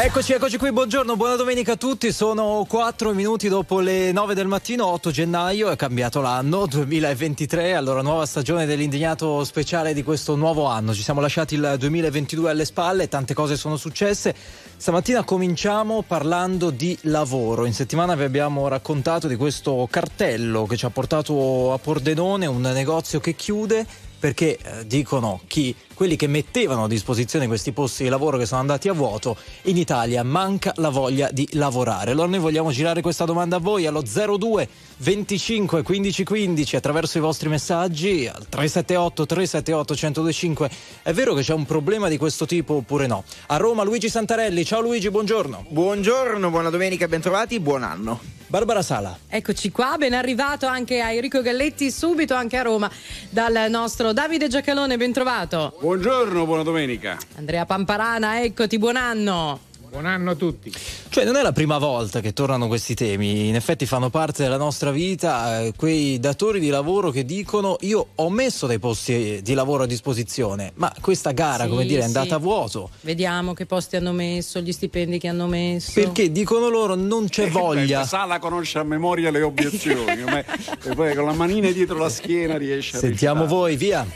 Eccoci, eccoci qui, buongiorno, buona domenica a tutti. Sono 4 minuti dopo le 9 del mattino, 8 gennaio, è cambiato l'anno 2023, allora nuova stagione dell'indignato speciale di questo nuovo anno. Ci siamo lasciati il 2022 alle spalle, tante cose sono successe. Stamattina cominciamo parlando di lavoro. In settimana vi abbiamo raccontato di questo cartello che ci ha portato a Pordenone, un negozio che chiude perché eh, dicono chi quelli che mettevano a disposizione questi posti di lavoro che sono andati a vuoto, in Italia manca la voglia di lavorare. Allora noi vogliamo girare questa domanda a voi allo 02 25 15 15 attraverso i vostri messaggi al 378 378 1025. È vero che c'è un problema di questo tipo oppure no? A Roma Luigi Santarelli, ciao Luigi, buongiorno. Buongiorno, buona domenica, bentrovati, buon anno. Barbara Sala. Eccoci qua, ben arrivato anche a Enrico Galletti, subito anche a Roma dal nostro Davide Giacalone, ben trovato. Buongiorno, buona domenica. Andrea Pamparana, eccoti, buon anno. Buon anno a tutti. Cioè, non è la prima volta che tornano questi temi, in effetti fanno parte della nostra vita eh, quei datori di lavoro che dicono io ho messo dei posti di lavoro a disposizione, ma questa gara, Sì, come dire, è sì. andata a vuoto. Vediamo che posti hanno messo, gli stipendi che hanno messo. Perché dicono loro non c'è voglia. Beh, Sala conosce a memoria le obiezioni, ma- e poi con la manina dietro la schiena riesce a Sentiamo voi, via.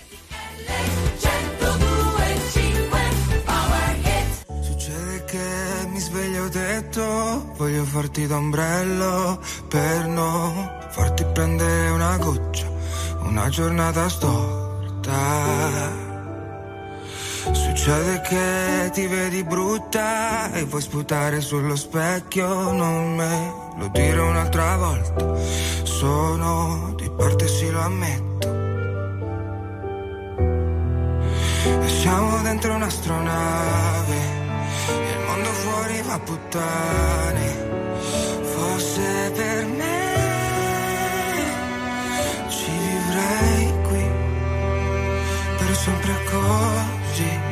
Detto Voglio farti d'ombrello per non farti prendere una goccia Una giornata storta Succede che ti vedi brutta e vuoi sputare sullo specchio, non me lo dire un'altra volta. Sono di parte, sì lo ammetto. E siamo dentro un'astronave il mondo fuori va a puttane. Fosse per me, ci vivrei qui per sempre così.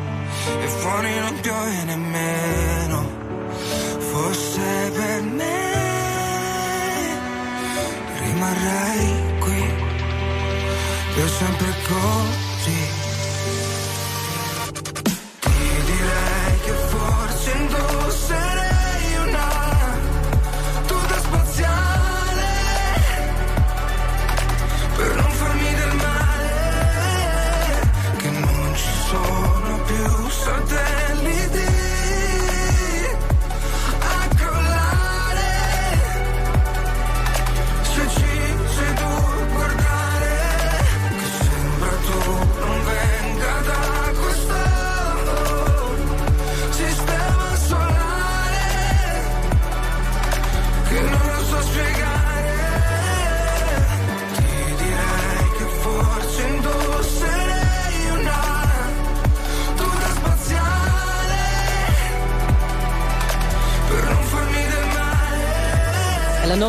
E fuori non piove nemmeno Fosse per me rimarrei qui per sempre così.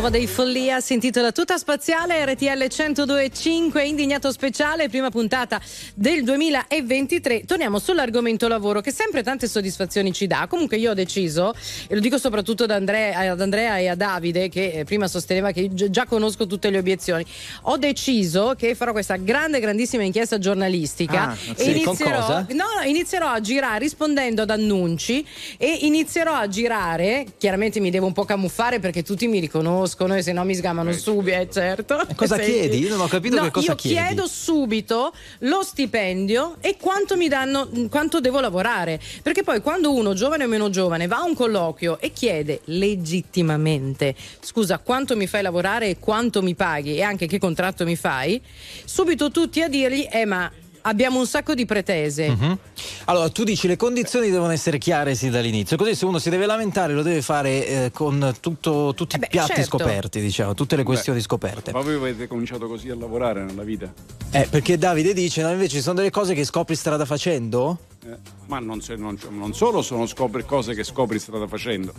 Nuova dei Follia, si intitola Tuta Spaziale RTL 102.5, indignato speciale, prima puntata del 2023. Torniamo sull'argomento lavoro che sempre tante soddisfazioni ci dà. Comunque io ho deciso, e lo dico soprattutto ad Andrea, ad Andrea e a Davide, che eh, prima sosteneva che gi- già conosco tutte le obiezioni, ho deciso che farò questa grande, grandissima inchiesta giornalistica Ah, e sì, inizierò, no, inizierò a girare rispondendo ad annunci e inizierò a girare, chiaramente mi devo un po' camuffare perché tutti mi riconoscono conoscono e se no mi sgamano Eh, subito, eh, certo. cosa Senti. chiedi? Io non ho capito No, che cosa io chiedi. chiedo subito lo stipendio e quanto mi danno, quanto devo lavorare. Perché poi quando uno, giovane o meno giovane, va a un colloquio e chiede legittimamente scusa quanto mi fai lavorare e quanto mi paghi e anche che contratto mi fai, subito tutti a dirgli eh ma abbiamo un sacco di pretese. Mhm. Allora, tu dici le condizioni devono essere chiare sin dall'inizio, così se uno si deve lamentare lo deve fare eh, con tutto- tutti Eh beh, i piatti certo. scoperti, diciamo, tutte le questioni scoperte. Ma voi avete cominciato così a lavorare nella vita? Eh, perché Davide dice, no, invece ci sono delle cose che scopri strada facendo? Eh, ma non, se- non- non solo sono scopri cose che scopri strada facendo,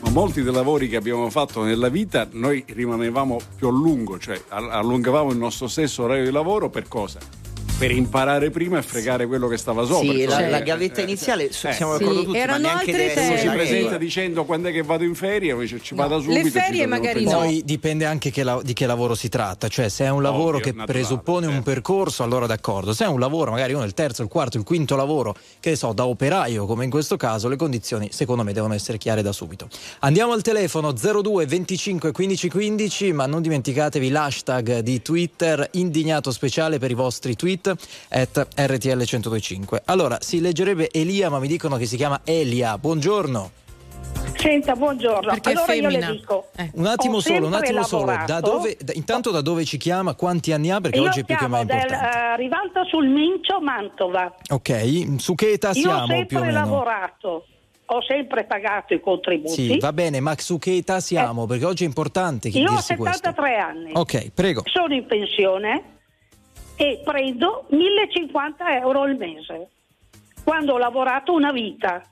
ma molti dei lavori che abbiamo fatto nella vita noi rimanevamo più a lungo, cioè all- allungavamo il nostro stesso orario di lavoro per cosa? Per imparare prima e fregare quello che stava sopra. Sì, la, Cioè, la eh, gavetta eh, iniziale eh. siamo Sì, d'accordo tutti, erano ma neanche altri si tempi. la presenta dicendo quando è che vado in ferie, invece ci No, vada le subito. e ci ferie magari no. Poi dipende anche che la- di che lavoro si tratta, cioè se è un lavoro Ovvio, che naturale, presuppone un certo. percorso, allora d'accordo. Se è un lavoro, magari uno è il terzo, il quarto, il quinto lavoro, che ne so, da operaio, come in questo caso, le condizioni secondo me devono essere chiare da subito. Andiamo al telefono 02 25 15 15, ma non dimenticatevi l'hashtag di Twitter indignato speciale per i vostri tweet at RTL 1025. Allora, si leggerebbe Elia, ma mi dicono che si chiama Elia. Buongiorno. Senta, buongiorno. Perché allora io femmina. le dico, Eh. Un attimo Ho solo, un sempre attimo solo. Da dove, da- intanto da dove ci chiama, quanti anni ha? Perché io oggi è più che chiamo mai del, importante. eh, Rivalta sul Mincio, Mantova. Ok, su che età Io ho siamo più o sempre meno? lavorato, ho sempre pagato i contributi. Sì, va bene, ma su che età siamo? Perché oggi è importante chi io ho dirsi questo. 73 anni, Ok, prego. sono in pensione e prendo 1050 euro al mese, quando ho lavorato una vita.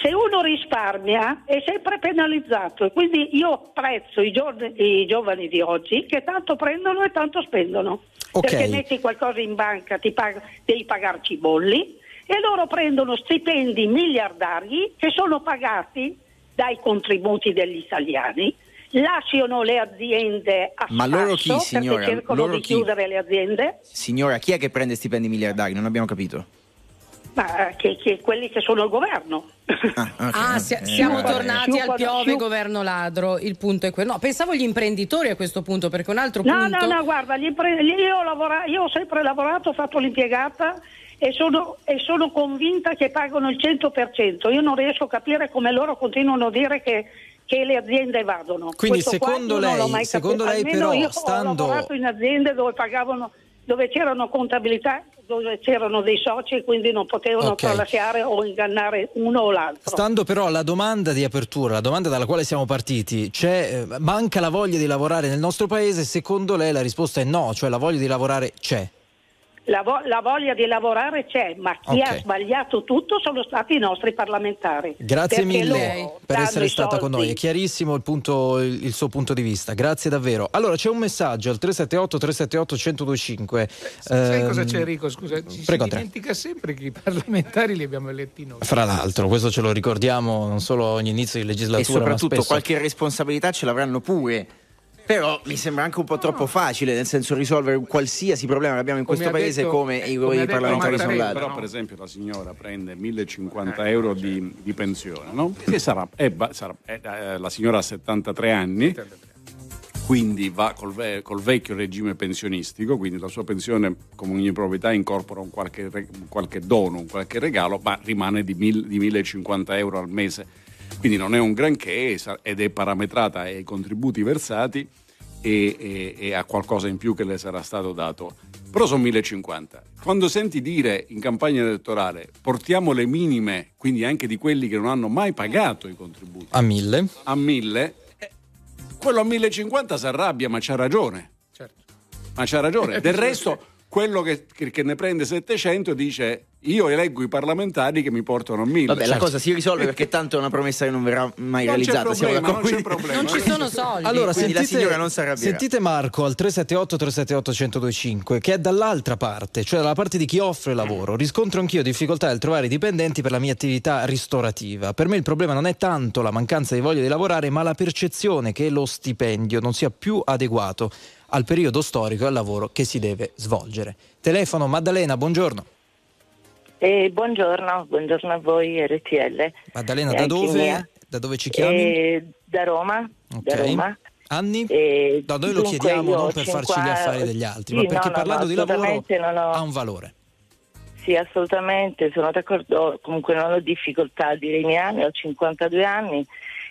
Se uno risparmia è sempre penalizzato e quindi io apprezzo i, giorni- i giovani di oggi che tanto prendono e tanto spendono. Ok. Perché metti qualcosa in banca, ti pag- devi pagarci i bolli e loro prendono stipendi miliardari che sono pagati dai contributi degli italiani, lasciano le aziende a Ma loro chi, signora? perché cercano Loro di chi? chiudere le aziende. Signora, chi è che prende stipendi miliardari? Non abbiamo capito. Ma eh, che, che quelli che sono al governo. Ah, ok. Ah, Eh, siamo eh, tornati Più al piove più- governo ladro. Il punto è quello. No, pensavo agli imprenditori a questo punto, perché un altro No, punto. no, no, guarda, gli impre- io, ho lavora- io ho sempre lavorato, ho fatto l'impiegata e sono, e sono convinta che pagano il 100%. Io non riesco a capire come loro continuano a dire che, che le aziende vadono. Quindi Questo secondo lei- secondo lei però, io stando- ho lavorato in aziende dove pagavano dove c'erano contabilità, dove c'erano dei soci e quindi non potevano Ok. tralasciare o ingannare uno o l'altro. Stando però alla domanda di apertura, la domanda dalla quale siamo partiti, c'è, eh, manca la voglia di lavorare nel nostro paese? Secondo lei la risposta è no, cioè la voglia di lavorare c'è. La, vo- la voglia di lavorare c'è, ma chi Ok. ha sbagliato tutto sono stati i nostri parlamentari. Grazie mille per essere stata con soldi. noi, è chiarissimo il, punto- il- il suo punto di vista, grazie davvero. Allora c'è un messaggio al 378 378 1025. Sai Ehm, cosa c'è Enrico? Scusa, ci prego, si dimentica sempre che i parlamentari li abbiamo eletti noi. Fra l'altro, questo ce lo ricordiamo non solo ogni inizio di E legislatura, ma soprattutto spesso. qualche responsabilità ce l'avranno pure. Però mi sembra anche un po' troppo facile, nel senso risolvere un qualsiasi problema che abbiamo in Come questo ha paese detto- come eh, i, come i detto parlamentari sono là. Però, per esempio, la signora prende 1050 euro di, di pensione, no? Che sarà, è sarà- è, eh, la signora ha 73 anni, quindi va col, ve- col vecchio regime pensionistico, quindi la sua pensione come ogni proprietà incorpora un qualche, re- qualche dono, un qualche regalo, ma rimane di, mil- di 1050 euro al mese. Quindi non è un granché ed è parametrata ai contributi versati e, e- e a qualcosa in più che le sarà stato dato. Però sono 1050. Quando senti dire in campagna elettorale portiamo le minime, quindi anche di quelli che non hanno mai pagato i contributi, A mille. a 1000, eh, quello a 1050 si arrabbia, ma c'ha ragione. Certo. Ma c'ha ragione. Del resto, quello che, che- ne prende 700 dice io eleggo i parlamentari che mi portano a 1000. Vabbè, la Certo. cosa si risolve perché tanto è una promessa che non verrà mai non realizzata. problema, non Quindi- problema. Non ci sono soldi. Allora, Quindi la sentite, signora non si arrabbierà. sentite Marco al 378 378 1025 che è dall'altra parte, cioè dalla parte di chi offre lavoro. Riscontro anch'io difficoltà nel trovare dipendenti per la mia attività ristorativa. Per me il problema non è tanto la mancanza di voglia di lavorare, ma la percezione che lo stipendio non sia più adeguato al periodo storico e al lavoro che si deve svolgere. Telefono Maddalena, buongiorno. Eh, buongiorno, buongiorno a voi RTL. Maddalena, da dove, da dove ci chiami? Eh, da Roma, da Ok. Roma. Anni? E No, noi lo chiediamo non per farci gli 50 affari degli altri, Sì, ma perché no, parlando no, di lavoro ho- ha un valore. Sì, assolutamente, sono d'accordo, comunque non ho difficoltà a dire i miei anni, ho 52 anni.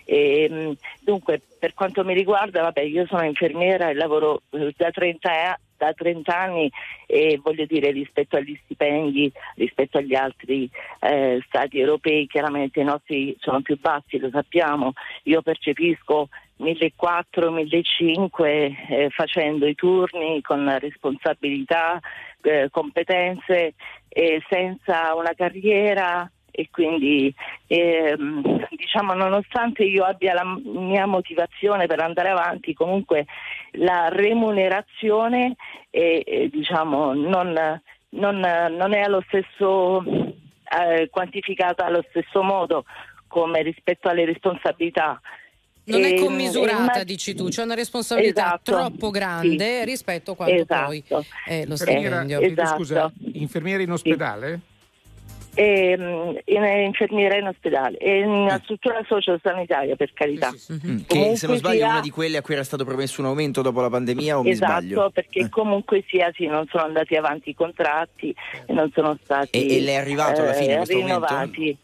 E, mh, dunque, per quanto mi riguarda, vabbè, io sono infermiera e lavoro eh, da 30, a- da 30 anni e voglio dire rispetto agli stipendi, rispetto agli altri eh, stati europei, chiaramente i nostri sono più bassi, lo sappiamo. Io percepisco 1400, 1500 eh, facendo i turni con responsabilità, eh, competenze, senza una carriera e quindi ehm, diciamo nonostante io abbia la mia motivazione per andare avanti comunque la remunerazione è, è, diciamo non, non, non è allo stesso eh, quantificata allo stesso modo come rispetto alle responsabilità Non è E- commisurata, e- dici tu, c'è una responsabilità Esatto, troppo grande sì. rispetto a quanto poi Esatto. è lo stipendio. Eh, esatto. scusa, infermiera in ospedale? E, mh, in, infermiera in ospedale e in una struttura sociosanitaria per carità. Sì, sì, sì. Mhm. Mm, Che se non sbaglio è sia- una di quelle a cui era stato promesso un aumento dopo la pandemia o mi Esatto, sbaglio? perché Eh. comunque sia sì, non sono andati avanti i contratti e non sono stati E- e le è arrivato alla fine eh, questo rinnovati.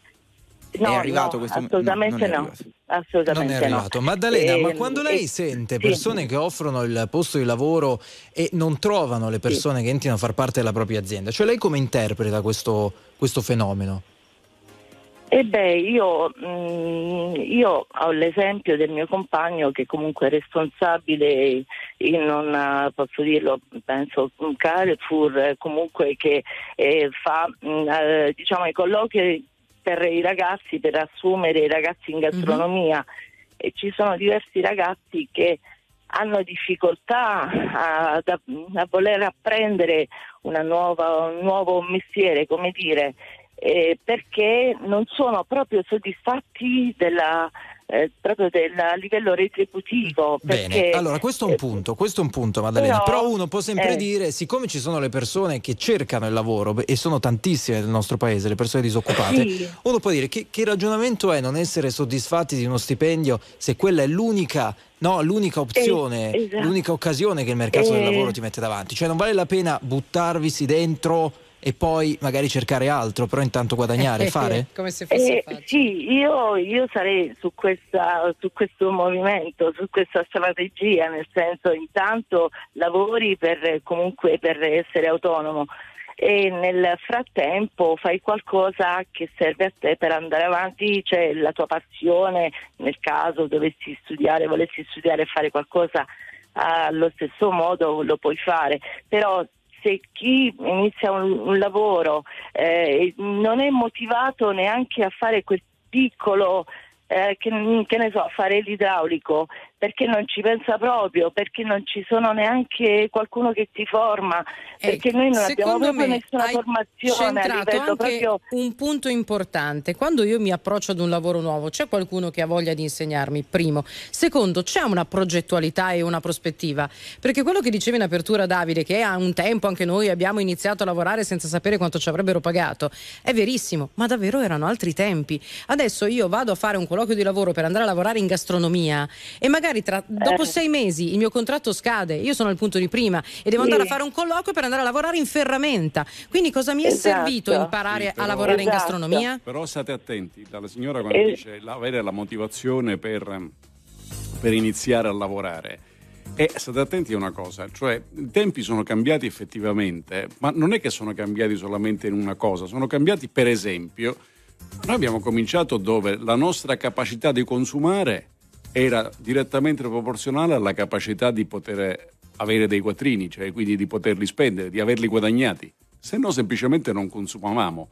No, È arrivato no, questo- no, assolutamente non è no, arrivato. assolutamente Non è no. arrivato. Maddalena, ma Ehm, quando lei e- sente sì. persone che offrono il posto di lavoro e non trovano le persone che entrino a far parte della propria azienda, cioè lei come interpreta questo, questo fenomeno? E beh, io, mm, io ho l'esempio del mio compagno che comunque è responsabile in una, posso dirlo, penso un Carrefour, comunque che eh, fa mm, eh, diciamo i colloqui per i ragazzi, per assumere i ragazzi in gastronomia e ci sono diversi ragazzi che hanno difficoltà a, a- a voler apprendere nuova- un nuovo mestiere, come dire, eh, perché non sono proprio soddisfatti della, eh, proprio del livello retributivo. Bene, allora questo è un eh, punto, questo è un punto Maddalena, però- però, uno può sempre eh. dire, siccome ci sono le persone che cercano il lavoro e sono tantissime nel nostro paese, le persone disoccupate, Sì. uno può dire che, che ragionamento è non essere soddisfatti di uno stipendio se quella è l'unica, no, l'unica opzione, Eh, esatto. l'unica occasione che il mercato del Eh. lavoro ti mette davanti, cioè non vale la pena buttarvisi dentro e poi magari cercare altro, però intanto guadagnare, fare? Come se fosse Eh, facile. sì, io, io sarei su, questa, su questo movimento, su questa strategia, nel senso intanto lavori per, comunque per essere autonomo e nel frattempo fai qualcosa che serve a te per andare avanti, c'è la tua passione, nel caso dovessi studiare, volessi studiare e fare qualcosa allo stesso modo lo puoi fare, però se chi inizia un, un lavoro eh, non è motivato neanche a fare quel piccolo, eh, che, che ne so, fare l'idraulico, perché non ci pensa proprio, perché non ci sono neanche qualcuno che ti forma, perché noi non abbiamo proprio nessuna hai formazione anche proprio... un punto importante. Quando io mi approccio ad un lavoro nuovo, c'è qualcuno che ha voglia di insegnarmi? Primo. Secondo, c'è una progettualità e una prospettiva. Perché quello che diceva in apertura Davide, che a un tempo anche noi abbiamo iniziato a lavorare senza sapere quanto ci avrebbero pagato, è verissimo, ma davvero erano altri tempi. Adesso io vado a fare un colloquio di lavoro per andare a lavorare in gastronomia e magari tra- dopo Eh. sei mesi il mio contratto scade, io sono al punto di prima e devo Sì. andare a fare un colloquio per andare a lavorare in ferramenta. Quindi cosa mi è Esatto. servito imparare Sì, a però- lavorare in Esatto. gastronomia? Però state attenti, la signora quando Eh. dice la- avere la motivazione per, per iniziare a lavorare. E state attenti a una cosa, cioè i tempi sono cambiati effettivamente, ma non è che sono cambiati solamente in una cosa, sono cambiati per esempio, noi abbiamo cominciato dove la nostra capacità di consumare era direttamente proporzionale alla capacità di poter avere dei quattrini, cioè quindi di poterli spendere, di averli guadagnati, se no semplicemente non consumavamo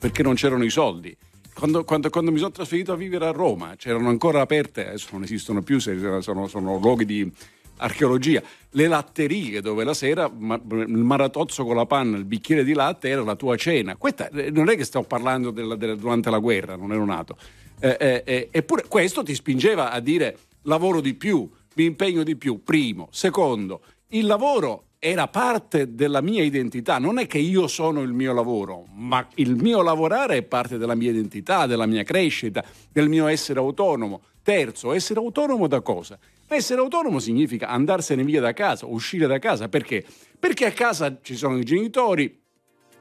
perché non c'erano i soldi. Quando, quando- quando mi sono trasferito a vivere a Roma c'erano ancora aperte, adesso non esistono più, sono, sono luoghi di archeologia, le latterie dove la sera ma- il maratozzo con la panna, il bicchiere di latte era la tua cena. Questa, eh, non è che sto parlando della- della- durante la guerra, non ero nato. Eh, eh, eh, eppure questo ti spingeva a dire lavoro di più, mi impegno di più, primo. Secondo, il lavoro era parte della mia identità. Non è che io sono il mio lavoro, ma il mio lavorare è parte della mia identità, della mia crescita, del mio essere autonomo. Terzo, essere autonomo da cosa? Essere autonomo significa andarsene via da casa, uscire da casa. Perché? Perché a casa ci sono i genitori,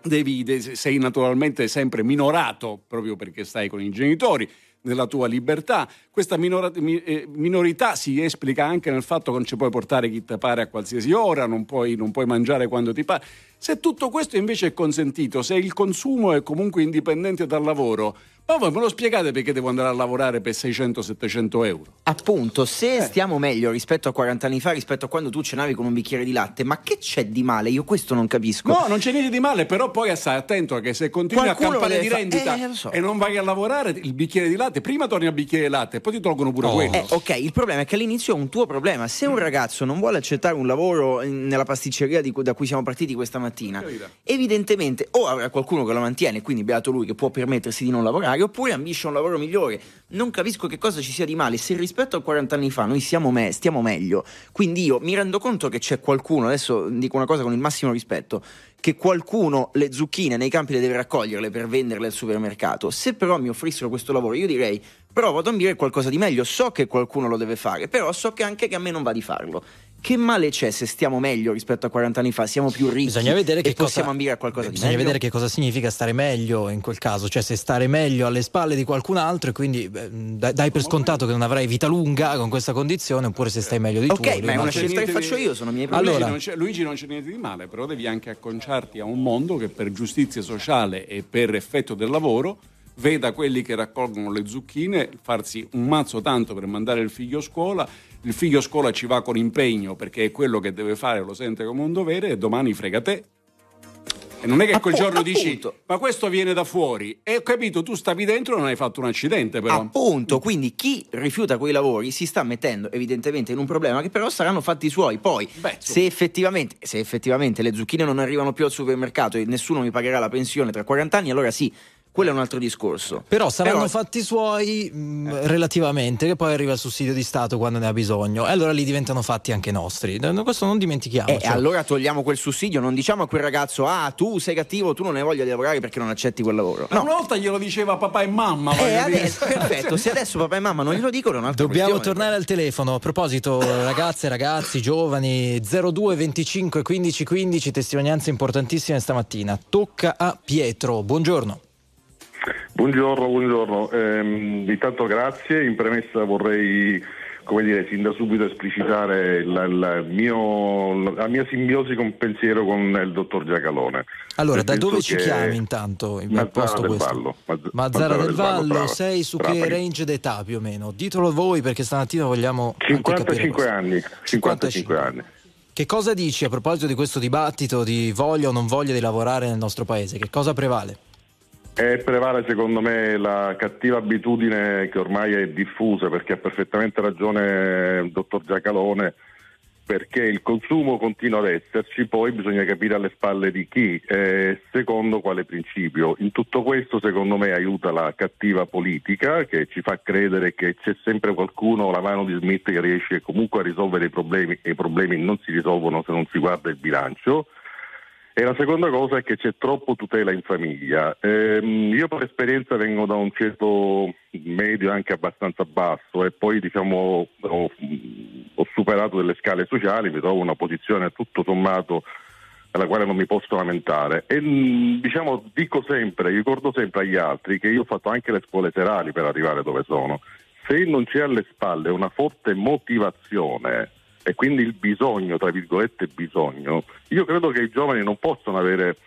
devi, sei naturalmente sempre minorato proprio perché stai con i genitori nella tua libertà. Questa minora, eh, minorità si esplica anche nel fatto che non ci puoi portare chi ti pare a qualsiasi ora, non puoi, non puoi mangiare quando ti pare. Se tutto questo invece è consentito, se il consumo è comunque indipendente dal lavoro, ma voi me lo spiegate perché devo andare a lavorare per 600-700 euro? Appunto, se eh. stiamo meglio rispetto a 40 anni fa, rispetto a quando tu cenavi con un bicchiere di latte, ma che c'è di male? Io questo non capisco. No, non c'è niente di male, però poi stai attento a che se continui Qualcuno a campare di rendita fa... eh, so. e non vai a lavorare, il bicchiere di latte, prima torni al bicchiere di latte e poi ti tolgono pure oh. quello. Eh, ok, il problema è che all'inizio è un tuo problema. Se un ragazzo non vuole accettare un lavoro nella pasticceria cui, da cui siamo partiti questa mattina, evidentemente o avrà qualcuno che lo mantiene, quindi beato lui che può permettersi di non lavorare, oppure ambisce un lavoro migliore. Non capisco che cosa ci sia di male. Se rispetto a 40 anni fa noi me- stiamo meglio, quindi io mi rendo conto che c'è qualcuno, adesso dico una cosa con il massimo rispetto, che qualcuno le zucchine nei campi le deve raccoglierle per venderle al supermercato. Se però mi offrissero questo lavoro, io direi provo ad ambire qualcosa di meglio. So che qualcuno lo deve fare, però so che anche che a me non va di farlo che male c'è se stiamo meglio rispetto a 40 anni fa? Siamo più ricchi bisogna vedere che possiamo cosa, ambire a qualcosa bisogna di meglio. vedere che cosa significa stare meglio in quel caso, cioè se stare meglio alle spalle di qualcun altro e quindi beh, dai per scontato che non avrai vita lunga con questa condizione oppure se stai meglio di okay. Ok, ma è una scelta che faccio io, sono miei problemi. Allora, non Luigi non c'è niente di male, però devi anche acconciarti a un mondo che per giustizia sociale e per effetto del lavoro veda quelli che raccolgono le zucchine farsi un mazzo tanto per mandare il figlio a scuola il figlio a scuola ci va con impegno perché è quello che deve fare, lo sente come un dovere e domani frega te. E non è che quel giorno appunto. dici, ma questo viene da fuori. E ho capito, tu stavi dentro e non hai fatto un accidente, però. Appunto, quindi chi rifiuta quei lavori si sta mettendo evidentemente in un problema che però saranno fatti suoi. Poi, Beh, se, effettivamente, se effettivamente le zucchine non arrivano più al supermercato e nessuno mi pagherà la pensione tra 40 anni, allora sì, quello è un altro discorso. Però saranno Però... fatti suoi mh, eh. relativamente, che poi arriva il sussidio di Stato quando ne ha bisogno, e allora li diventano fatti anche nostri. Questo non dimentichiamo. E cioè. allora togliamo quel sussidio, non diciamo a quel ragazzo: ah, tu sei cattivo, tu non hai voglia di lavorare perché non accetti quel lavoro. No. Una volta glielo diceva papà e mamma. Eh, adesso, perfetto, se adesso papà e mamma non glielo dicono, è un'altra Dobbiamo questione. tornare al telefono. A proposito, ragazze, ragazzi, giovani, 02 25 15 15, testimonianze importantissime stamattina. Tocca a Pietro. Buongiorno. Buongiorno, buongiorno. Eh, intanto grazie. In premessa vorrei come dire, sin da subito esplicitare la, la, mio, la mia simbiosi con pensiero con il dottor Giacalone. Allora, da dove ci chiami intanto? In Mazzara del Vallo. Mazz- Mazzara, del, del Vallo, brava, sei su brava. che range d'età più o meno? Ditelo voi perché stamattina vogliamo 55 anni. 55 anni. Che cosa dici a proposito di questo dibattito di voglia o non voglia di lavorare nel nostro paese? Che cosa prevale? E prevale secondo me la cattiva abitudine che ormai è diffusa perché ha perfettamente ragione il dottor Giacalone perché il consumo continua ad esserci, poi bisogna capire alle spalle di chi, eh, secondo quale principio. In tutto questo secondo me aiuta la cattiva politica che ci fa credere che c'è sempre qualcuno, la mano di Smith, che riesce comunque a risolvere i problemi e i problemi non si risolvono se non si guarda il bilancio e la seconda cosa è che c'è troppo tutela in famiglia. Eh, io per esperienza vengo da un ceto medio anche abbastanza basso e poi diciamo, ho, ho, superato delle scale sociali, mi trovo in una posizione tutto sommato alla quale non mi posso lamentare. E diciamo, dico sempre, ricordo sempre agli altri che io ho fatto anche le scuole serali per arrivare dove sono. Se non c'è alle spalle una forte motivazione e quindi il bisogno, tra virgolette bisogno, io credo che i giovani non possono avere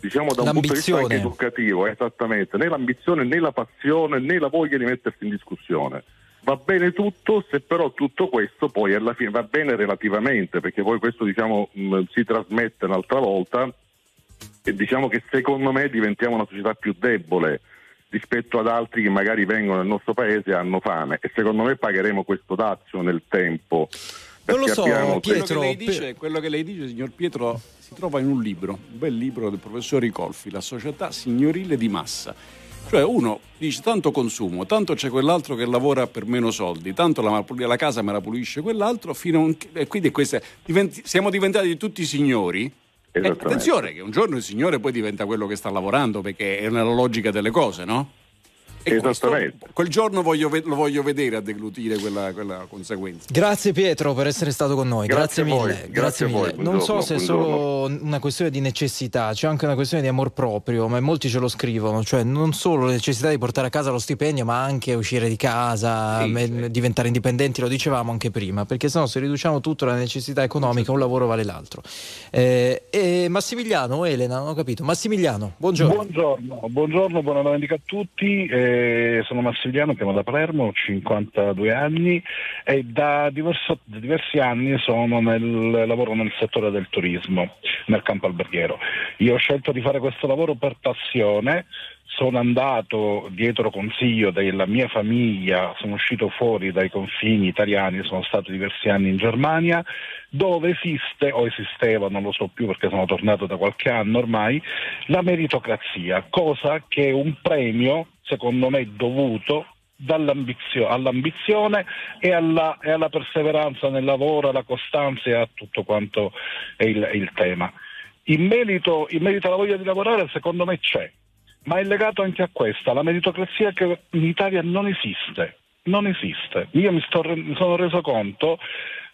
diciamo da un punto di vista anche educativo, esattamente, né l'ambizione né la passione né la voglia di mettersi in discussione. Va bene tutto, se però tutto questo poi alla fine va bene relativamente, perché poi questo diciamo mh, si trasmette un'altra volta e diciamo che secondo me diventiamo una società più debole rispetto ad altri che magari vengono nel nostro paese e hanno fame e secondo me pagheremo questo dazio nel tempo non lo so, Pietro. Quello che, lei dice, quello che lei dice, signor Pietro, si trova in un libro, un bel libro del professor Ricolfi, La società signorile di massa. Cioè uno dice tanto consumo, tanto c'è quell'altro che lavora per meno soldi, tanto la, la casa me la pulisce quell'altro, un, e quindi queste, diventi, siamo diventati tutti signori. E attenzione che un giorno il signore poi diventa quello che sta lavorando perché è nella logica delle cose, no? Esattamente. Questo, quel giorno voglio, lo voglio vedere a deglutire quella, quella, conseguenza. Grazie Pietro per essere stato con noi. Grazie, Grazie mille. Grazie, Grazie a voi. mille. Non so se è solo una questione di necessità, c'è anche una questione di amor proprio, ma molti ce lo scrivono, cioè non solo la necessità di portare a casa lo stipendio, ma anche uscire di casa, Sì, me- sì. diventare indipendenti, lo dicevamo anche prima, perché sennò se riduciamo tutto alla necessità economica, un lavoro vale l'altro. Eh, e Massimiliano o Elena, non ho capito. Massimiliano, buongiorno. Buongiorno, buongiorno, buona domenica a tutti. Eh, sono Massimiliano, chiamo da Palermo, ho 52 anni e da, diverso- da diversi anni sono nel, lavoro nel settore del turismo, nel campo alberghiero. Io ho scelto di fare questo lavoro per passione. Sono andato dietro consiglio della mia famiglia, sono uscito fuori dai confini italiani, sono stato diversi anni in Germania, dove esiste, o esisteva, non lo so più perché sono tornato da qualche anno ormai, la meritocrazia, cosa che è un premio, secondo me, dovuto all'ambizione e alla, e alla perseveranza nel lavoro, alla costanza e a tutto quanto è il, il tema. In merito, in merito alla voglia di lavorare, secondo me c'è, ma è legato anche a questa, la meritocrazia che in Italia non esiste. Non esiste. Io mi, sto mi sono reso conto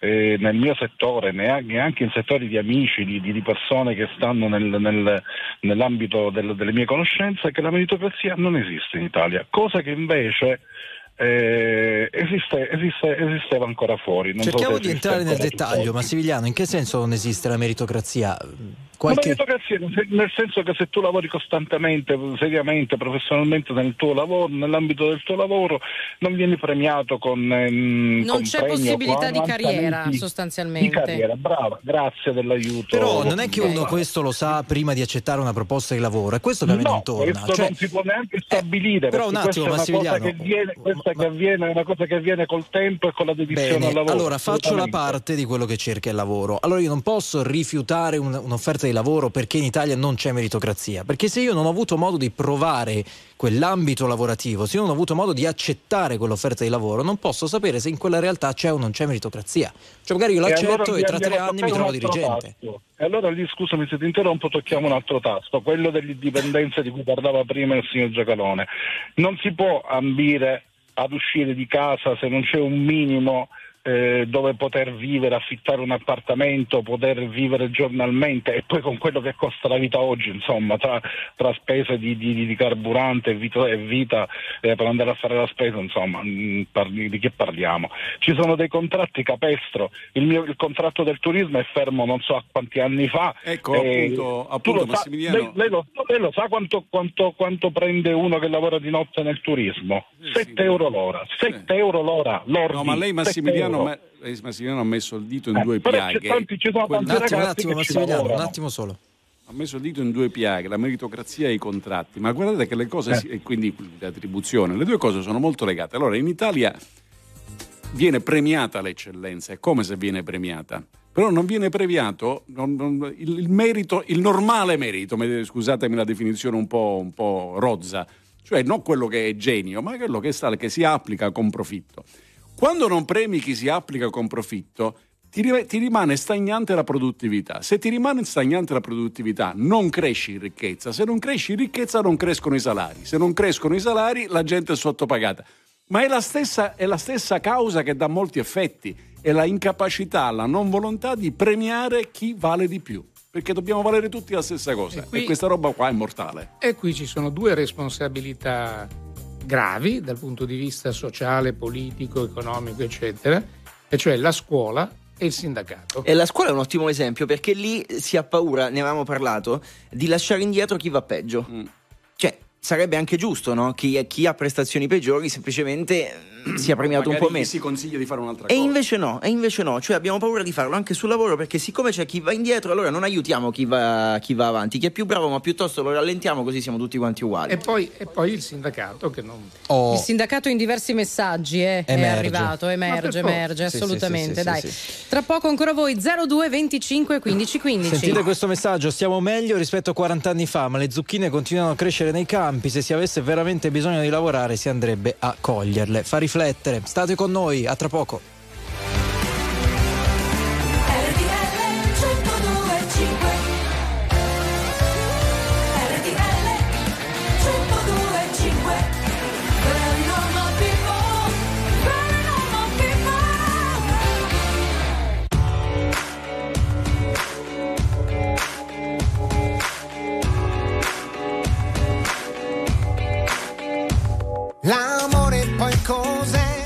eh, nel mio settore, neanche, anche in settori di amici, di- di persone che stanno nel- nel- nell'ambito del- delle mie conoscenze, che la meritocrazia non esiste in Italia, cosa che invece eh, esiste- esiste- esisteva ancora fuori. Non so Cerchiamo se di entrare nel dettaglio, fuori. Massimiliano, in che senso non esiste la meritocrazia? La Qualche... meritocrazia nel- senso che se tu lavori costantemente, seriamente, professionalmente nel tuo lavoro, nell'ambito del tuo lavoro, non vieni premiato con ehm, Non con c'è premi o possibilità di carriera, sostanzialmente. Di carriera, brava, grazie dell'aiuto. Però non è che uno questo lo sa prima di accettare una proposta di lavoro, è questo che a me No, non torna. questo Cioè, non si può neanche stabilire, però un attimo, questa è una cosa Massimiliano, che avviene, è una cosa che avviene col tempo e con la dedizione Bene, al lavoro. allora faccio la parte di quello che cerca il lavoro. Allora io non posso rifiutare un- un'offerta di lavoro perché in Italia non c'è meritocrazia, perché se io non ho avuto modo di provare quell'ambito lavorativo, se io non ho avuto modo di accettare quell'offerta di lavoro, non posso sapere se in quella realtà c'è o non c'è meritocrazia. Cioè magari io E l'accetto allora e tra tre anni mi trovo dirigente. tasto. E allora lì, scusami se ti interrompo, tocchiamo un altro tasto, quello dell'indipendenza di cui parlava prima il signor Giacalone. Non si può ambire ad uscire di casa se non c'è un minimo eh, dove poter vivere, affittare un appartamento, poter vivere giornalmente e poi con quello che costa la vita oggi, insomma, tra, tra spese di, di- di carburante e vita, e vita, eh, per andare a fare la spesa, insomma, mm, parli- di che parliamo? Ci sono dei contratti capestro, il, mio, il contratto del turismo è fermo non so a quanti anni fa. Ecco, Eh, appunto, appunto lo sa- Massimiliano. lei, lei lo, lei lo sa quanto, quanto- quanto prende uno che lavora di notte nel turismo? 7 euro l'ora, 7 euro l'ora, lordi, No, ma lei 7 Massimiliano, Massimiliano ha messo il dito in Eh, due piaghe. tanti- Un attimo, un attimo Massimiliano, un attimo solo. Ha messo il dito in due piaghe, la meritocrazia e i contratti, ma guardate che le cose, Eh. si- e quindi l'attribuzione, le due cose sono molto legate. Allora, in Italia viene premiata l'eccellenza, è come se viene premiata, però non viene premiato non- non- il, il merito, il normale merito, me- scusatemi la definizione un po', un po' rozza, cioè non quello che è genio, ma quello che, sta, che si applica con profitto. Quando non premi chi si applica con profitto, ti, ri- ti rimane stagnante la produttività. Se ti rimane stagnante la produttività, non cresci in ricchezza. Se non cresci in ricchezza, non crescono i salari. Se non crescono i salari, la gente è sottopagata. Ma è la stessa, è la stessa causa che dà molti effetti. È la incapacità, la non volontà di premiare chi vale di più. Perché dobbiamo valere tutti la stessa cosa. E, qui- questa roba qua è mortale. E qui ci sono due responsabilità gravi dal punto di vista sociale, politico, economico, eccetera, e cioè la scuola e il sindacato. E la scuola è un ottimo esempio perché lì si ha paura, ne avevamo parlato, di lasciare indietro chi va peggio. Mm. Sarebbe anche giusto, no? Chi, chi ha prestazioni peggiori semplicemente mm, sia premiato un po' meno. si consiglia di fare un'altra E cosa. invece no, e invece no, cioè abbiamo paura di farlo anche sul lavoro perché siccome c'è chi va indietro, allora non aiutiamo chi va, chi va avanti, chi è più bravo, ma piuttosto lo rallentiamo così siamo tutti quanti uguali. E poi, e poi il sindacato che non... Oh. Il sindacato in diversi messaggi eh, è arrivato, emerge, emerge, Sì, sì, assolutamente. sì, sì, Dai. sì, sì. Tra poco ancora voi 02 25 15 15. Sentite questo messaggio, stiamo meglio rispetto a 40 anni fa, ma le zucchine continuano a crescere nei campi. Campi, se si avesse veramente bisogno di lavorare si andrebbe a coglierle. Fa riflettere. State con noi, a tra poco. L'amore poi cos'è?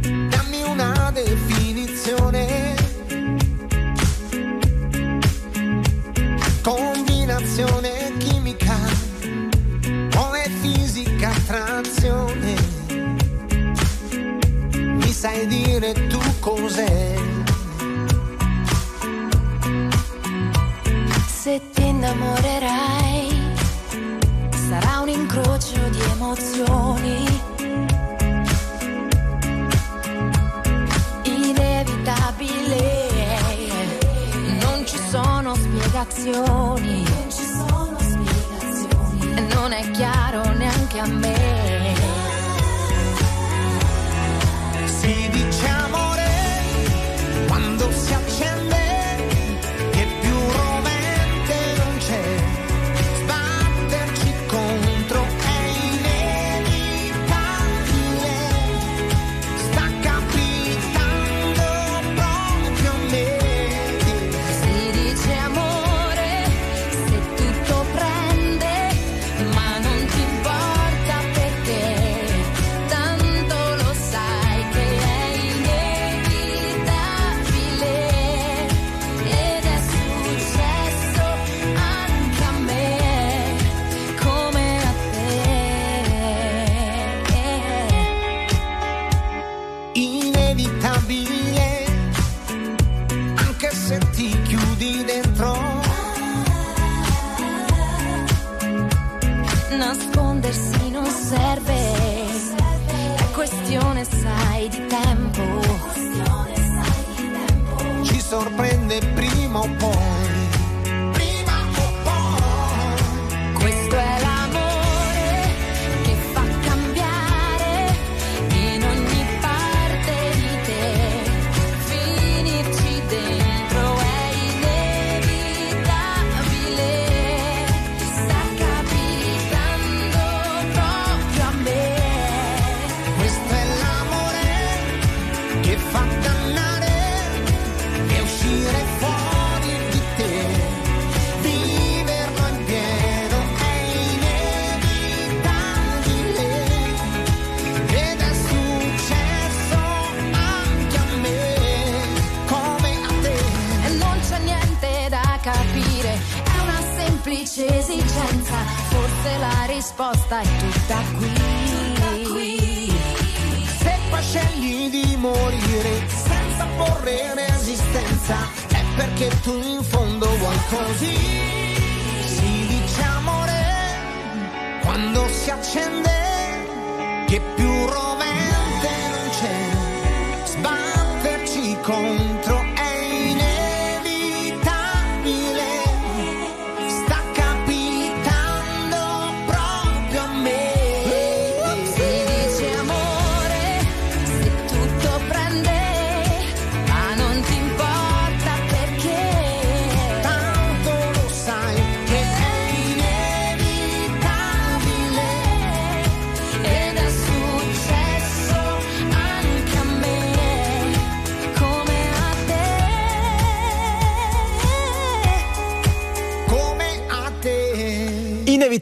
Dammi una definizione. Combinazione chimica o è fisica attrazione? Mi sai dire tu cos'è? Se ti innamorerai incrocio di emozioni. Inevitabile, non ci sono spiegazioni. Non è chiaro neanche a me.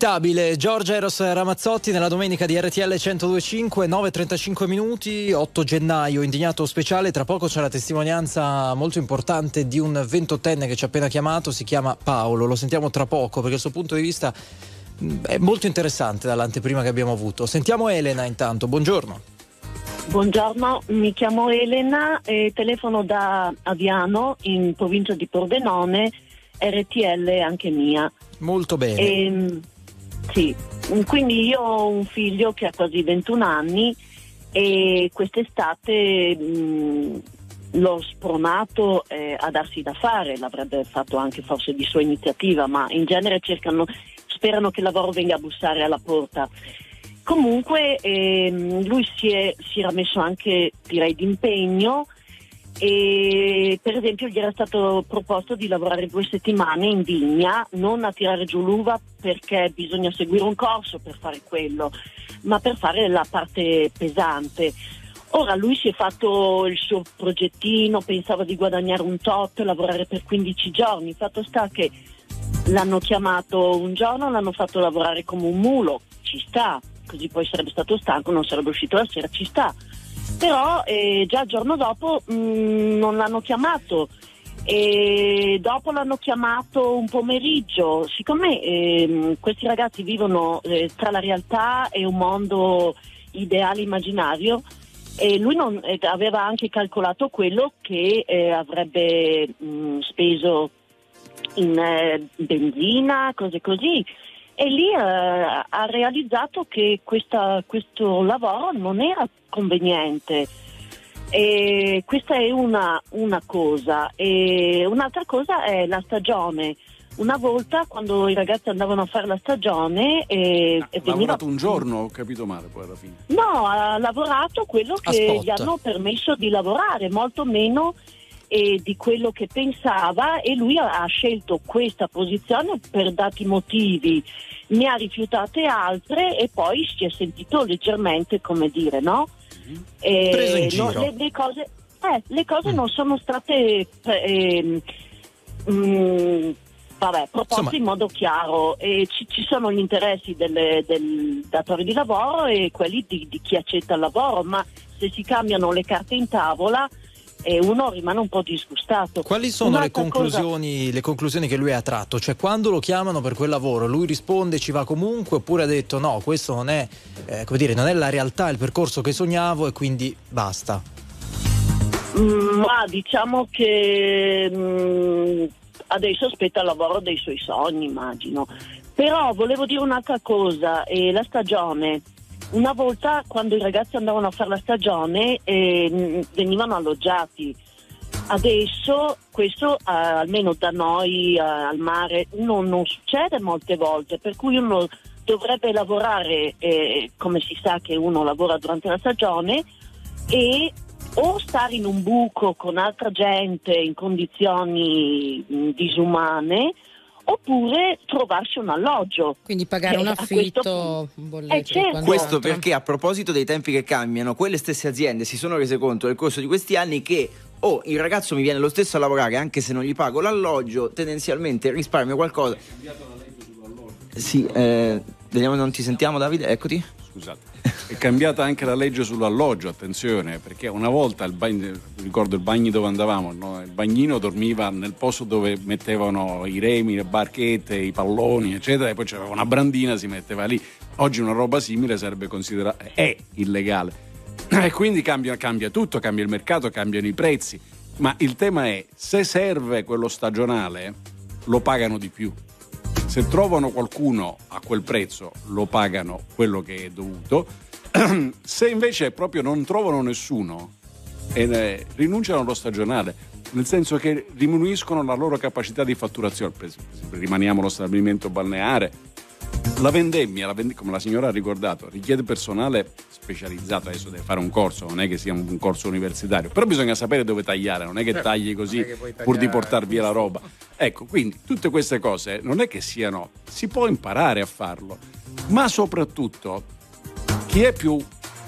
Inevitabile, Giorgia Eros Ramazzotti nella domenica di RTL 1025, 9.35 minuti, 8 gennaio, indignato speciale, tra poco c'è la testimonianza molto importante di un ventottenne che ci ha appena chiamato, si chiama Paolo, lo sentiamo tra poco perché il suo punto di vista mh, è molto interessante dall'anteprima che abbiamo avuto. Sentiamo Elena intanto, buongiorno. Buongiorno, mi chiamo Elena e telefono da Aviano in provincia di Pordenone, RTL anche mia. Molto bene. Ehm, sì, quindi io ho un figlio che ha quasi 21 anni e quest'estate mh, l'ho spronato eh, a darsi da fare, l'avrebbe fatto anche forse di sua iniziativa, ma in genere cercano sperano che il lavoro venga a bussare alla porta. Comunque ehm, lui si, è- si era messo anche, direi, d'impegno e per esempio gli era stato proposto di lavorare due settimane in vigna, non a tirare giù l'uva perché bisogna seguire un corso per fare quello, ma per fare la parte pesante. Ora lui si è fatto il suo progettino, pensava di guadagnare un tot, lavorare per 15 giorni, fatto sta che l'hanno chiamato un giorno, l'hanno fatto lavorare come un mulo, ci sta, così poi sarebbe stato stanco, non sarebbe uscito la sera, ci sta. Però eh, già il giorno dopo mh, non l'hanno chiamato e dopo l'hanno chiamato un pomeriggio. Siccome ehm, questi ragazzi vivono eh, tra la realtà e un mondo ideale immaginario, e lui non- eh, aveva anche calcolato quello che eh, avrebbe mh, speso in eh, benzina, cose così. E lì eh, ha realizzato che questa- questo lavoro non era conveniente. E questa è una, una cosa. E un'altra cosa è la stagione. Una volta quando i ragazzi andavano a fare la stagione eh, Ha veniva lavorato un giorno, ho capito male poi alla fine. No, ha lavorato quello che gli hanno permesso di lavorare, molto meno eh, di quello che pensava e lui ha, scelto questa posizione per dati motivi, ne ha rifiutate altre e poi si è sentito leggermente, come dire, no? Eh, Preso in no, giro. le, le cose, eh, le cose non sono state ehm, mm, vabbè, proposte Insomma- in modo chiaro e ci, ci sono gli interessi delle- del datore di lavoro e quelli di, di chi accetta il lavoro, ma se si cambiano le carte in tavola eh, uno rimane un po' disgustato. Quali sono le Un'altra cosa- conclusioni, le conclusioni che lui ha tratto? Cioè, quando lo chiamano per quel lavoro, lui risponde ci va comunque oppure ha detto no, questo non è, eh, come dire, non è la realtà, il percorso che sognavo e quindi basta. Mm, ma diciamo che mm, adesso aspetta il lavoro dei suoi sogni, immagino. Però volevo dire un'altra cosa, eh, la stagione. Una volta quando i ragazzi andavano a fare la stagione eh, mm, venivano alloggiati. Adesso questo, eh, almeno da noi eh, al mare, non, non succede molte volte, per cui uno dovrebbe lavorare eh, come si sa che uno lavora durante la stagione e o stare in un buco con altra gente in condizioni mh, disumane oppure trovarsi un alloggio. Quindi pagare Eh, un affitto, questo- un bolletta. Eh, certo. Questo perché a proposito dei tempi che cambiano, quelle stesse aziende si sono rese conto nel corso di questi anni che oh, il ragazzo mi viene lo stesso a lavorare anche se non gli pago l'alloggio, tendenzialmente risparmio qualcosa. Sì, eh, vediamo non ti sentiamo Davide, eccoti. Scusate. È cambiata anche la legge sull'alloggio, attenzione, perché una volta il bagno, ricordo il bagno dove andavamo, no? il bagnino dormiva nel posto dove mettevano i remi, le barchette, i palloni, eccetera, e poi c'era una brandina, si metteva lì. Oggi una roba simile sarebbe considerata è illegale. E quindi cambia, cambia tutto, cambia il mercato, cambiano i prezzi. Ma il tema è, se serve quello stagionale, lo pagano di più. Se trovano qualcuno a quel prezzo, lo pagano quello che è dovuto. Se invece proprio non trovano nessuno, e, rinunciano allo stagionale, nel senso che diminuiscono la loro capacità di fatturazione. Rimaniamo allo stabilimento balneare. La vendemmia, la vend- come la signora ha ricordato, richiede personale specializzato, adesso deve fare un corso, non è che sia un corso universitario, però bisogna sapere dove tagliare, non è che Certo, tagli così che pur di portare via la roba. Ecco, quindi tutte queste cose non è che siano, si può imparare a farlo, ma soprattutto chi è più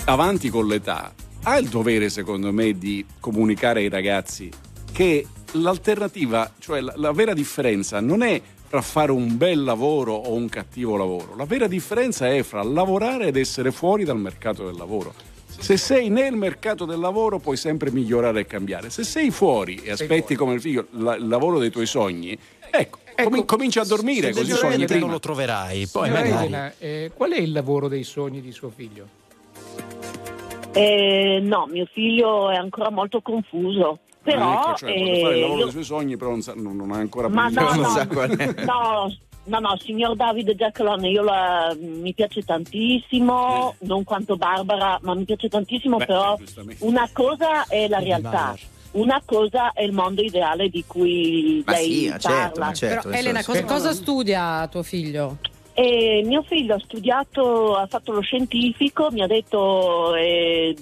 avanti con l'età ha il dovere, secondo me, di comunicare ai ragazzi che l'alternativa, cioè la, la vera differenza non è fra fare un bel lavoro o un cattivo lavoro, la vera differenza è fra lavorare ed essere fuori dal mercato del lavoro. Se sei nel mercato del lavoro puoi sempre migliorare e cambiare. Se sei fuori e aspetti come il figlio la- il lavoro dei tuoi sogni, ecco, comin- cominci a dormire così sogni prima. non lo troverai. Poi Signora magari. Elena, eh, qual è il lavoro dei sogni di suo figlio? Eh, no, mio figlio è ancora molto confuso. Però Ecco, cioè, vuole fare il eh, lavoro io- dei suoi sogni, però non, sa- non- non ha ancora Ma no, non no, sa qual è. no, no, no, signor Davide Giacalone, io la- mi piace tantissimo, non quanto Barbara, ma mi piace tantissimo, Beh, però una cosa è la realtà. Una cosa è il mondo ideale di cui Ma lei sì, certo, parla. ma certo. Però, Elena, cosa, cosa studia tuo figlio? E mio figlio ha studiato, ha fatto lo scientifico, mi ha detto eh,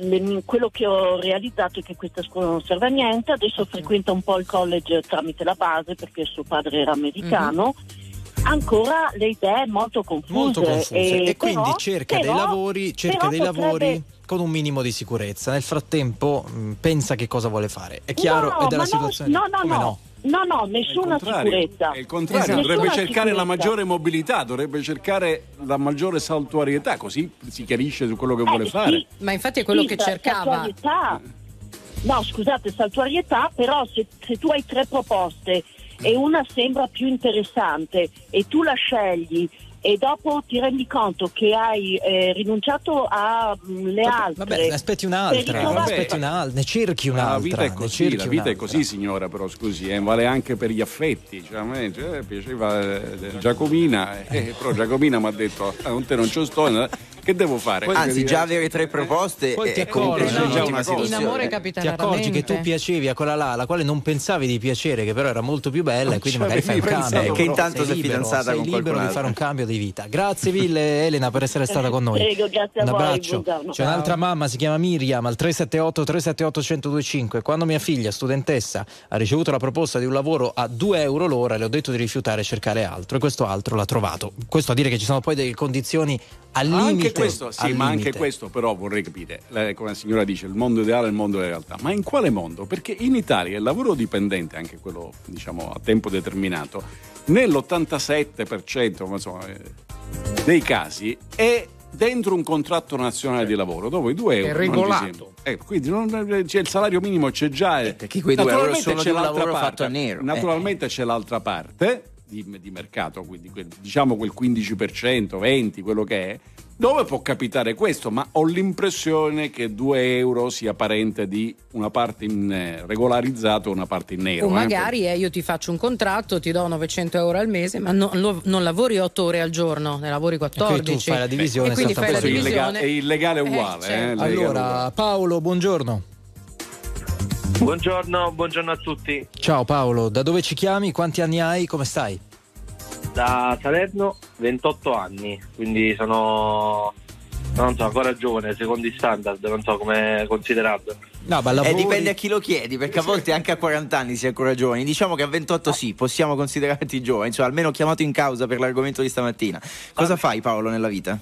le- quello che ho realizzato è che questa scuola non serve a niente, adesso frequenta un po' il college tramite la base perché suo padre era americano. Ancora le idee molto confuse. Molto confuse. eh, E, quindi però- cerca dei però- lavori, cerca dei potrebbe- lavori con un minimo di sicurezza. Nel frattempo mh, pensa che cosa vuole fare. È chiaro, no, è della no, situazione. No, no, Come no. No, no, nessuna sicurezza. È il contrario, Esatto. dovrebbe Nessuna cercare la sicurezza. maggiore mobilità, dovrebbe cercare la maggiore saltuarietà, così si chiarisce su quello che vuole fare. Ma infatti è quello Sì, che cercava. saltuarietà. No, scusate, saltuarietà, però se, se tu hai tre proposte e una sembra più interessante e tu la scegli e dopo ti rendi conto che hai eh, rinunciato alle altre. Vabbè, ne aspetti un'altra, ne ritrovare- aspetti un'altra, ne cerchi La un'altra. vita è così, la vita è così signora, però scusi, eh, vale anche per gli affetti. Cioè, a me cioè, piaceva eh, Giacomina, eh, però Giacomina mi ha detto, "Ah, con te non ci sto, eh, che devo fare? Anzi, Eh, già avere tre proposte Poi ti accorgi, già no, una in situazione. amore capita Ti accorgi che tu piacevi a quella là, alla quale non pensavi di piacere, che però era molto più bella, e quindi ci magari fai un cambio. Che intanto Sei libero, fidanzata sei con libero qualcun di fare un cambio di vita. Grazie mille, Elena, per essere stata con noi. Prego, grazie a un voi, abbraccio. buongiorno. C'è un'altra mamma, si chiama Miriam, al 378 378 1025. Quando mia figlia, studentessa, ha ricevuto la proposta di un lavoro a 2 euro l'ora, le ho detto di rifiutare e cercare altro, e questo altro l'ha trovato. Questo a dire che ci sono poi delle condizioni al limite. Anche questo, sì, ma anche questo però vorrei capire, come la signora dice, il mondo ideale è il mondo della realtà, ma in quale mondo? Perché in Italia il lavoro dipendente, anche quello diciamo a tempo determinato, nell'87% ma insomma, dei casi è dentro un contratto nazionale di lavoro dove i 2 euro ti regolato. Eh, quindi non- c'è il salario minimo c'è già eh. perché quei due euro Naturalmente sono c'è lavoro parte, fatto a nero, eh. naturalmente c'è l'altra parte di, di mercato quindi quel- diciamo quel 15% 20 quello che è dove può capitare questo ma ho l'impressione che 2 euro sia parente di una parte in eh, regolarizzato e una parte in nero O eh. magari eh, io ti faccio un contratto, ti do 900 euro al mese, ma non, lo- non lavori 8 ore al giorno, ne lavori 14. tu fai la divisione, E quindi fai la divisione. è illegale uguale Eh, eh, certo. legale uguale. Allora, Paolo, buongiorno. Buongiorno, buongiorno a tutti. Ciao Paolo, da dove ci chiami? Quanti anni hai? Come stai? Da Salerno, 28 anni, quindi sono non so, ancora giovane, secondo i standard, non so come considerarlo. No, ma Eh, lavori- dipende a chi lo chiedi, perché a volte anche a 40 anni si è ancora giovani. Diciamo che a 28 sì, possiamo considerarti giovani, cioè almeno chiamato in causa per l'argomento di stamattina. Cosa fai Paolo nella vita?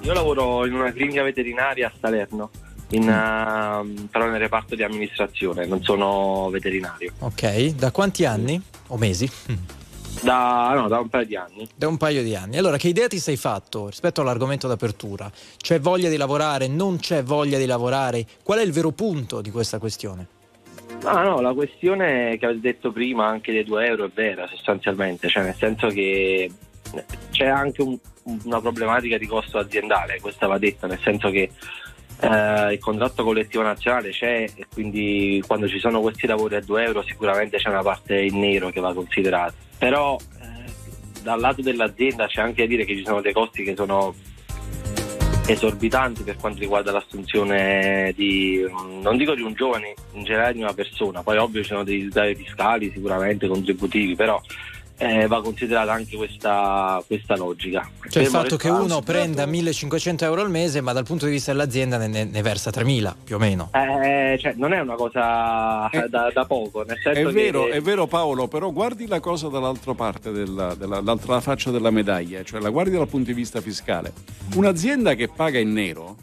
Io lavoro in una clinica veterinaria a Salerno, in, ehm, però nel reparto di amministrazione, non sono veterinario. Ok, da quanti anni? O mesi? Da, no, da un paio di anni. Da un paio di anni. Allora, che idea ti sei fatto rispetto all'argomento d'apertura? C'è voglia di lavorare? Non c'è voglia di lavorare? Qual è il vero punto di questa questione? Ah no, la questione che avete detto prima anche dei 2 euro è vera sostanzialmente, cioè nel senso che c'è anche un- una problematica di costo aziendale, questa va detta, nel senso che eh, il contratto collettivo nazionale c'è e quindi quando ci sono questi lavori a 2 euro sicuramente c'è una parte in nero che va considerata, però eh, dal lato dell'azienda c'è anche da dire che ci sono dei costi che sono esorbitanti per quanto riguarda l'assunzione di, non dico di un giovane, in generale di una persona, poi ovvio ci sono dei risultati fiscali sicuramente contributivi, però eh, va considerata anche questa, questa logica. Cioè il fatto che uno prenda 1500 euro al mese, ma dal punto di vista dell'azienda ne, ne- ne versa 3000 più o meno. Eh, cioè, non è una cosa da, da poco, nel senso È che vero, è vero Paolo, però guardi la cosa dall'altra parte, della, della- dall'altra faccia della medaglia, cioè la guardi dal punto di vista fiscale. Un'azienda che paga in nero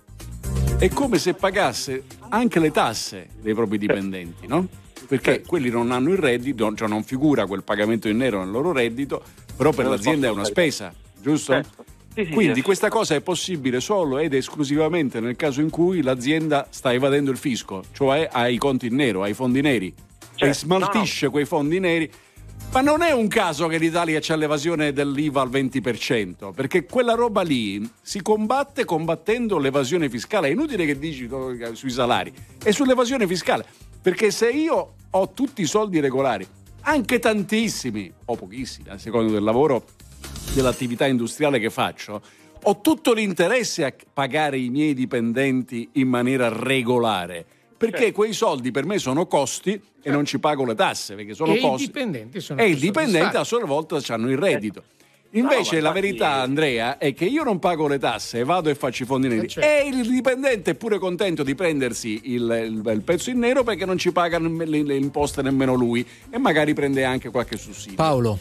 è come se pagasse anche le tasse dei propri dipendenti, no? Perché quelli non hanno il reddito, cioè non figura quel pagamento in nero nel loro reddito, però per Non l'azienda è una spesa, giusto? Certo. Sì, sì, Quindi sì. questa cosa è possibile solo ed esclusivamente nel caso in cui l'azienda sta evadendo il fisco, cioè ha i conti in nero, ha i fondi neri e Certo, smaltisce quei fondi neri. Ma non è un caso che l'Italia c'ha l'evasione dell'IVA al 20%, perché quella roba lì si combatte combattendo l'evasione fiscale. È inutile che dici no, sui salari, è sull'evasione fiscale. Perché se io ho tutti i soldi regolari, anche tantissimi, o pochissimi, a seconda del lavoro, dell'attività industriale che faccio, ho tutto l'interesse a pagare i miei dipendenti in maniera regolare. Perché quei soldi per me sono costi e non ci pago le tasse, perché sono e i costi. dipendenti sono E più il dipendente a sua volta hanno il reddito. Invece No, la verità, Andrea, è che io non pago le tasse, vado e faccio i fondi neri. certo. E il dipendente è pure contento di prendersi il, il- il pezzo in nero perché non ci paga le, le imposte nemmeno lui e magari prende anche qualche sussidio. Paolo.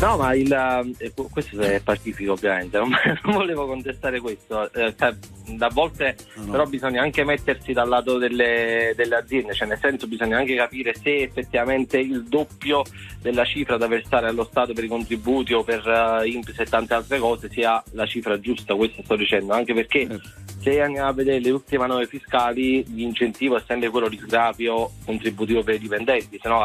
No, ma il, eh, questo è pacifico ovviamente, non, non volevo contestare questo. Eh, cioè, a volte però bisogna anche mettersi dal lato delle, delle aziende, cioè nel senso bisogna anche capire se effettivamente il doppio della cifra da versare allo Stato per i contributi o per uh, INPS e tante altre cose sia la cifra giusta, questo sto dicendo, anche perché se andiamo a vedere le ultime manovre fiscali l'incentivo è sempre quello di sgravio contributivo per i dipendenti, se no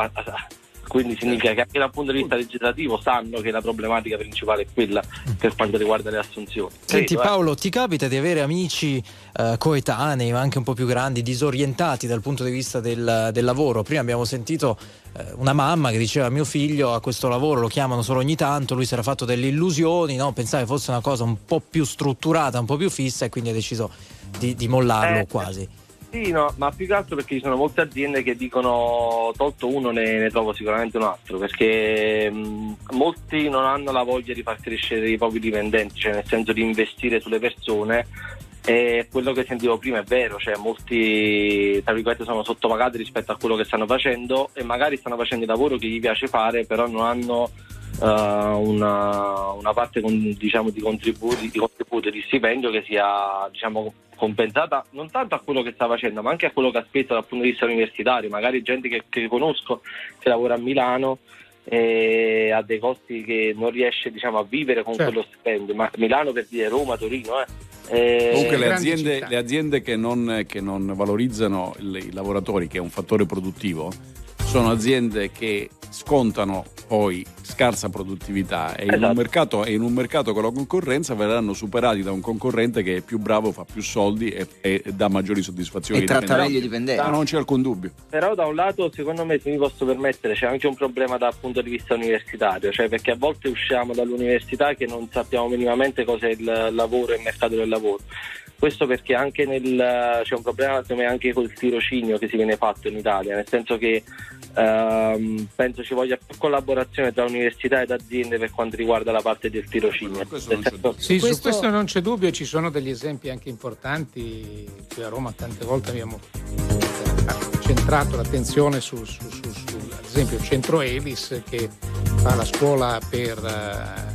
quindi significa che anche dal punto di vista legislativo sanno che la problematica principale è quella per quanto riguarda le assunzioni. Senti Credo, eh. Paolo, ti capita di avere amici eh, coetanei, ma anche un po' più grandi, disorientati dal punto di vista del, del lavoro? Prima abbiamo sentito eh, una mamma che diceva mio figlio a questo lavoro lo chiamano solo ogni tanto, lui si era fatto delle illusioni, no? pensava che fosse una cosa un po' più strutturata, un po' più fissa e quindi ha deciso di, di mollarlo Eh, quasi. Sì, no, ma più che altro perché ci sono molte aziende che dicono tolto uno ne, ne trovo sicuramente un altro, perché mh, molti non hanno la voglia di far crescere i propri dipendenti, cioè nel senso di investire sulle persone. E quello che sentivo prima è vero, cioè molti tra virgolette sono sottopagati rispetto a quello che stanno facendo e magari stanno facendo il lavoro che gli piace fare, però non hanno eh, una, una parte con- diciamo, di contributi, di contributo di stipendio che sia diciamo, compensata non tanto a quello che sta facendo, ma anche a quello che speso dal punto di vista universitario. Magari gente che, che conosco che lavora a Milano e ha dei costi che non riesce diciamo, a vivere con Certo. quello stipendio, ma Milano per dire Roma, Torino. Eh. Eh, Comunque le aziende, le aziende che, non, che non valorizzano i lavoratori, che è un fattore produttivo, sono aziende che scontano poi scarsa produttività e in, Esatto. un mercato, e in un mercato con la concorrenza verranno superati da un concorrente che è più bravo, fa più soldi e, e dà maggiori soddisfazioni. E tratta meglio i dipendenti. Ah, non c'è alcun dubbio. Però da un lato, secondo me, se mi posso permettere, c'è anche un problema dal punto di vista universitario, cioè perché a volte usciamo dall'università che non sappiamo minimamente cosa è il lavoro e il mercato del lavoro. Questo perché anche nel, c'è un problema anche col tirocinio che si viene fatto in Italia, nel senso che ehm, penso ci voglia più collaborazione tra università ed aziende per quanto riguarda la parte del tirocinio. Senso- Sì, su Questo- questo non c'è dubbio, ci sono degli esempi anche importanti. Qui a Roma tante volte abbiamo centrato l'attenzione su, su- su- su, ad esempio, il centro Elis che fa la scuola per eh,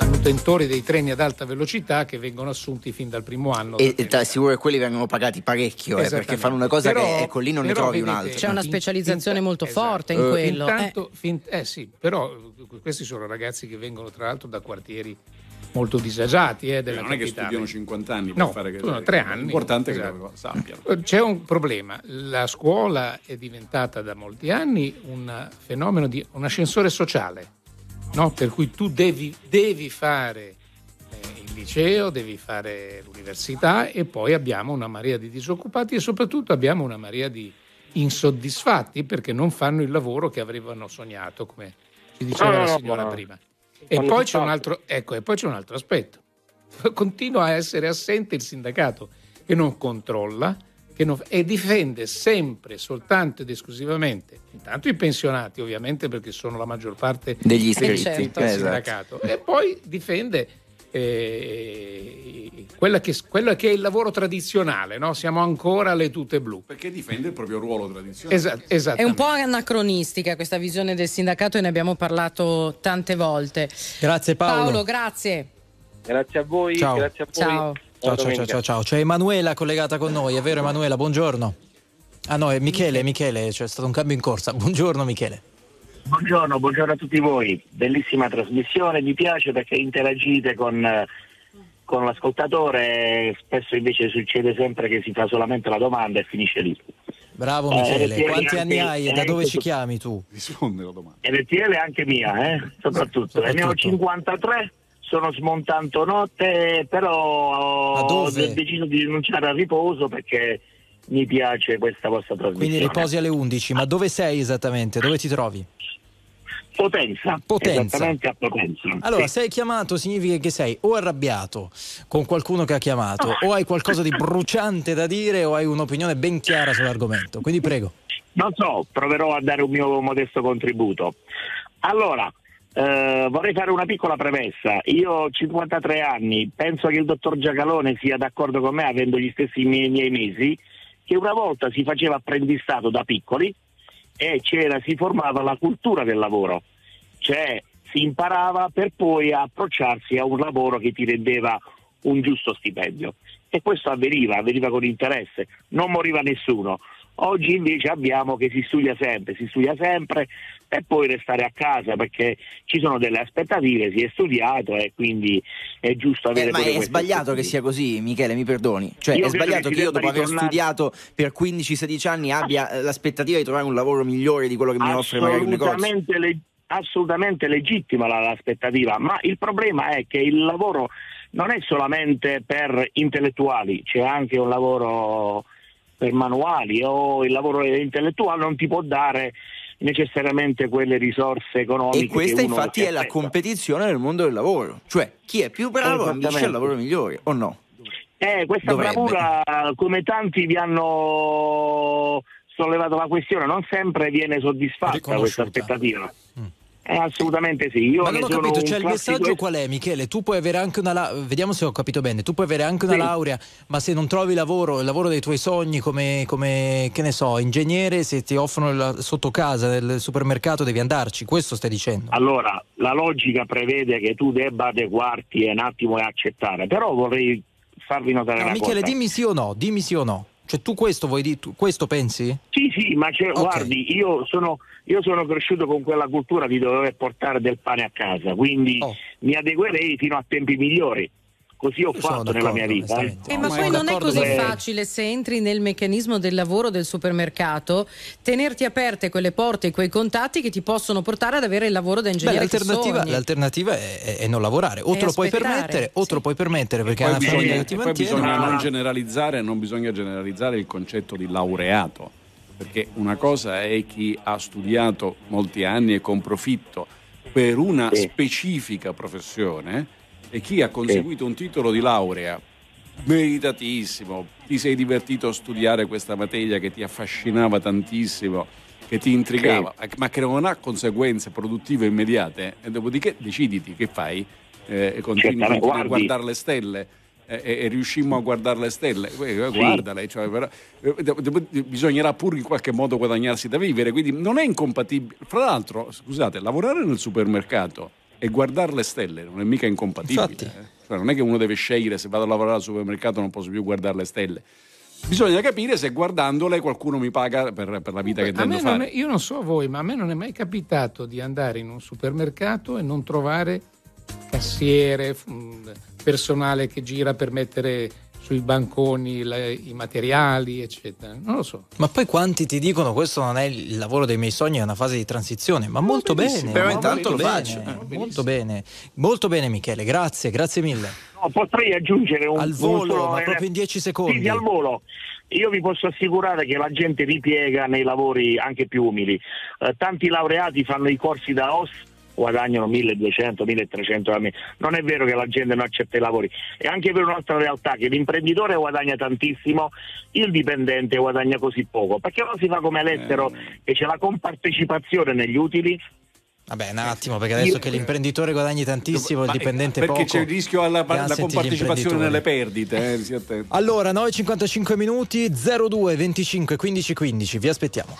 manutentori dei treni ad alta velocità che vengono assunti fin dal primo anno. E, e ti assicuro che quelli vengono pagati parecchio, eh, perché fanno una cosa Però- che ecco lì non ne trovi un'altra. C'è una specializzazione fin- molto esatto. forte in Eh, quello. eh. Intanto, fin- eh sì, però eh, questi sono ragazzi che vengono tra l'altro da quartieri molto disagiati eh, della non è che capitale. studiano 50 anni per No, fare che sono tre anni. L'importante è che Esatto. lo sappiano. Eh, C'è un problema, la scuola è diventata da molti anni un fenomeno di un ascensore sociale, no? per cui tu devi, devi fare eh, il liceo, devi fare l'università e poi abbiamo una marea di disoccupati e soprattutto abbiamo una marea di insoddisfatti perché non fanno il lavoro che avevano sognato, come ci diceva No, la no, signora no. prima. E poi, c'è un tutt'altro. altro, ecco, e poi c'è un altro aspetto. Continua a essere assente il sindacato che non controlla non- e difende sempre, soltanto ed esclusivamente, intanto i pensionati ovviamente perché sono la maggior parte Degli iscritti, iscritti al esatto. sindacato e poi difende eh, quella, che, quella che è il lavoro tradizionale, no? siamo ancora alle tute blu. Perché difende il proprio ruolo tradizionale. Esa- È un po' anacronistica questa visione del sindacato e ne abbiamo parlato tante volte. Grazie Paolo. Paolo, grazie. Grazie a voi, Ciao. grazie a voi. Ciao. Ciao, ciao, ciao, ciao, ciao. C'è Emanuela collegata con noi, è vero Emanuela? Buongiorno. Ah no, è Michele, Michele, c'è stato un cambio in corsa. Buongiorno Michele. Buongiorno, buongiorno a tutti voi. Bellissima trasmissione, mi piace perché interagite con, eh, con l'ascoltatore, spesso invece succede sempre che si fa solamente la domanda e finisce lì. Bravo Eh, Michele, RTL quanti anni hai e da eh, dove ci chiami tu? Risponde la domanda. RTL è anche mia, eh? soprattutto. Ne ho Soprattutto. 53, sono smontando notte, però ho deciso di rinunciare al riposo perché mi piace questa vostra trasmissione. Quindi riposi alle 11, ma dove sei esattamente? Dove ti trovi? Potenza, Potenza. Potenza. Allora, Sì. sei chiamato significa che sei o arrabbiato con qualcuno che ha chiamato, o hai qualcosa di bruciante da dire, o hai un'opinione ben chiara sull'argomento. Quindi prego. Non so, proverò a dare un mio modesto contributo. Allora, Eh, vorrei fare una piccola premessa. Io ho 53 anni, penso che il dottor Giacalone sia d'accordo con me, avendo gli stessi miei, miei mesi, che una volta si faceva apprendistato da piccoli e si formava la cultura del lavoro, cioè si imparava per poi approcciarsi a un lavoro che ti rendeva un giusto stipendio. E questo avveniva, avveniva con interesse, non moriva nessuno. Oggi invece abbiamo che si studia sempre, si studia sempre e poi restare a casa perché ci sono delle aspettative, si è studiato e quindi è giusto avere Eh, ma è sbagliato che sia così, Michele, mi perdoni. Cioè, Io è sbagliato che che io, dopo aver ritornare- studiato per 15-16 anni, abbia eh, l'aspettativa di trovare un lavoro migliore di quello che mi offre magari un negozio. assolutamente, le- assolutamente legittima la- l'aspettativa, ma il problema è che il lavoro non è solamente per intellettuali, c'è anche un lavoro per manuali o il lavoro intellettuale non ti può dare necessariamente quelle risorse economiche. E questa infatti è la competizione nel mondo del lavoro. Cioè, chi è più bravo ambisce al Esattamente. lavoro migliore, o no? Eh, questa Dovrebbe. bravura, come tanti vi hanno sollevato la questione, non sempre viene soddisfatta questa aspettativa. Eh, assolutamente sì. Io Ma non ho capito, cioè il messaggio es- qual è Michele? Tu puoi avere anche una laurea, vediamo se ho capito bene, tu puoi avere anche una Sì. laurea, ma se non trovi lavoro, il lavoro dei tuoi sogni come, come, che ne so, ingegnere, se ti offrono la- sotto casa del supermercato devi andarci, questo stai dicendo? Allora, la logica prevede che tu debba adeguarti e un attimo e accettare, però vorrei farvi notare No, una Michele, cosa. dimmi sì o no, dimmi sì o no. Cioè tu questo vuoi di- tu questo pensi? Sì, sì, ma c'è- guardi, io sono, io sono cresciuto con quella cultura di dover portare del pane a casa, quindi Oh. mi adeguerei fino a tempi migliori. Così ho fatto nella mia vita. eh. Eh, ma poi non è così facile se entri nel meccanismo del lavoro del supermercato tenerti aperte quelle porte e quei contatti che ti possono portare ad avere il lavoro da Beh, ingegnere che l'alternativa, l'alternativa è, è- è non lavorare, o È te lo puoi permettere, o te lo puoi permettere perché Poi hai una famiglia bisogna, che ti poi bisogna ma- non generalizzare, non bisogna generalizzare il concetto di laureato, perché una cosa è chi ha studiato molti anni e con profitto per una specifica professione e chi ha conseguito un titolo di laurea meritatissimo, ti sei divertito a studiare questa materia che ti affascinava tantissimo, che ti intrigava, ma che non ha conseguenze produttive immediate, e dopodiché deciditi che fai, eh, e continui, a guardare le stelle. eh, E, e riuscimmo a guardare le stelle, Eh, Sì. guardale, cioè, però, eh, bisognerà pur in qualche modo guadagnarsi da vivere, quindi non è incompatibile. Fra l'altro, scusate, lavorare nel supermercato e guardare le stelle non è mica incompatibile. eh. Cioè, non è che uno deve scegliere se vado a lavorare al supermercato non posso più guardare le stelle. Bisogna capire se guardandole qualcuno mi paga per, per la vita che me intendo non fare. è- io non so voi, ma a me non è mai capitato di andare in un supermercato e non trovare cassiere, mh, personale che gira per mettere sui banconi le- i materiali, eccetera. Non lo so. Ma poi quanti ti dicono questo non è il lavoro dei miei sogni, è una fase di transizione? Ma molto benissimo, bene. però molto intanto lo bene, faccio. Molto bene, molto bene Michele, grazie, grazie mille. No, potrei aggiungere un Al volo, un solo- ma proprio in 10 secondi. Sì, al volo. Io vi posso assicurare che la gente ripiega nei lavori anche più umili. Eh, tanti laureati fanno i corsi da OS guadagnano 1200, 1300 al mese. Non è vero che la gente non accetta i lavori, è anche per un'altra realtà che l'imprenditore guadagna tantissimo, il dipendente guadagna così poco, perché non si fa come all'estero che c'è la compartecipazione negli utili. Vabbè, un attimo, perché adesso Io- che l'imprenditore guadagni tantissimo, il dipendente Perché poco. c'è il rischio alla compartecipazione nelle perdite. eh. Allora, 9.55 minuti, 02 25 15 15, vi aspettiamo.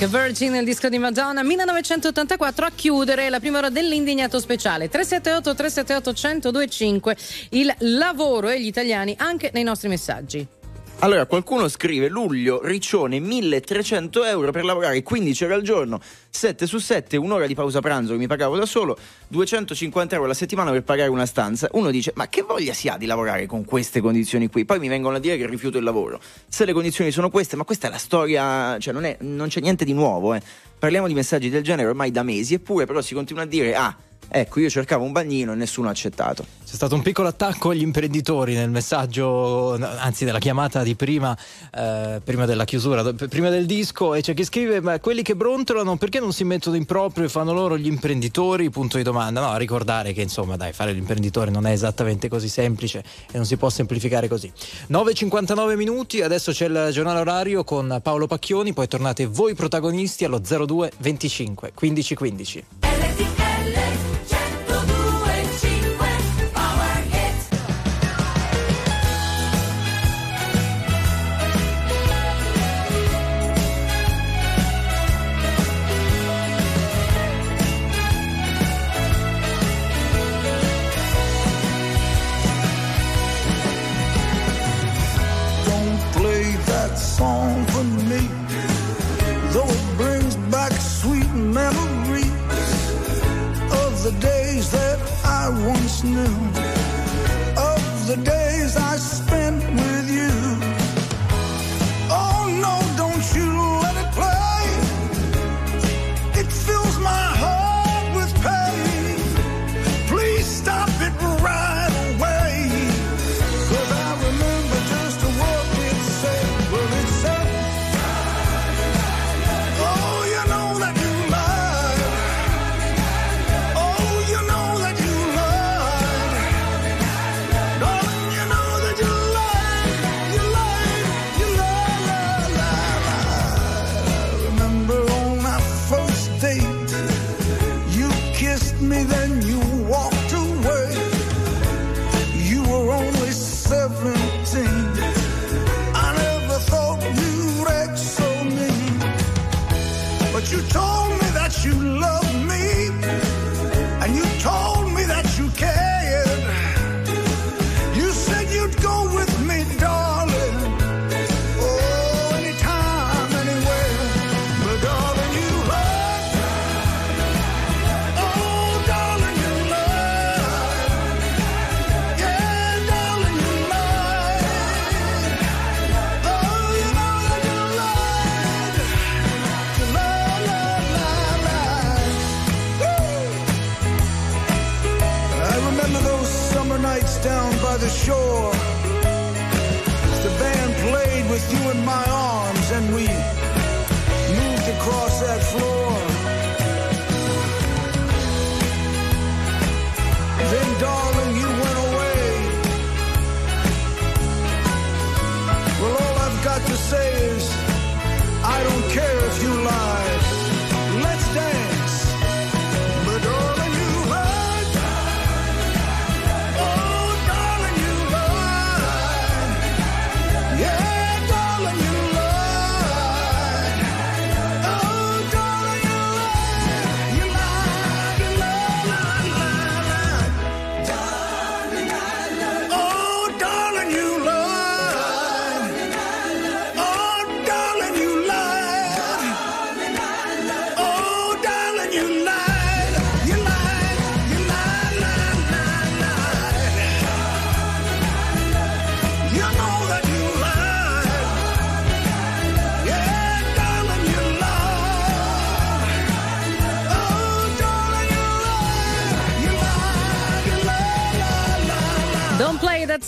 A Virgin, il disco di Madonna, 1984 a chiudere la prima ora dell'indignato speciale. 378 378 1025 il lavoro e gli italiani anche nei nostri messaggi. Allora, qualcuno scrive luglio, Riccione, 1300 euro per lavorare 15 ore al giorno, 7 su 7, un'ora di pausa pranzo che mi pagavo da solo, 250 euro alla settimana per pagare una stanza. Uno dice, ma che voglia si ha di lavorare con queste condizioni qui? Poi mi vengono a dire che rifiuto il lavoro. Se le condizioni sono queste, ma questa è la storia, cioè non, è, non c'è niente di nuovo, eh. Parliamo di messaggi del genere ormai da mesi, eppure però si continua a dire, ah, Ecco, io cercavo un bagnino e nessuno ha accettato. C'è stato un piccolo attacco agli imprenditori nel messaggio, anzi nella chiamata di prima, eh, prima della chiusura, prima del disco, e c'è chi scrive, ma quelli che brontolano perché non si mettono in proprio e fanno loro gli imprenditori? Punto di domanda. No, a ricordare che insomma, dai, fare l'imprenditore non è esattamente così semplice e non si può semplificare così. 9.59 minuti, adesso c'è il giornale orario con Paolo Pacchioni, poi tornate voi protagonisti allo 02 25 15 15.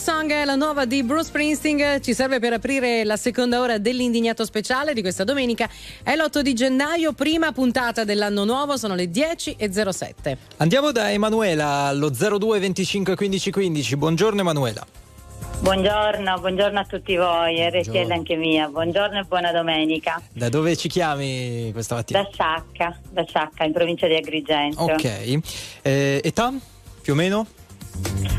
Song è la nuova di Bruce Springsteen, ci serve per aprire la seconda ora dell'indignato speciale di questa domenica. È l'8 di gennaio, prima puntata dell'anno nuovo, sono le 10.07. Andiamo da Emanuela allo 02 25 15 15. Buongiorno Emanuela. Buongiorno, buongiorno a tutti voi, RTL anche mia, buongiorno e buona domenica. Da dove ci chiami questa mattina? Da Sciacca, da Sciacca in provincia di Agrigento. Ok. Eh, età? Più o meno?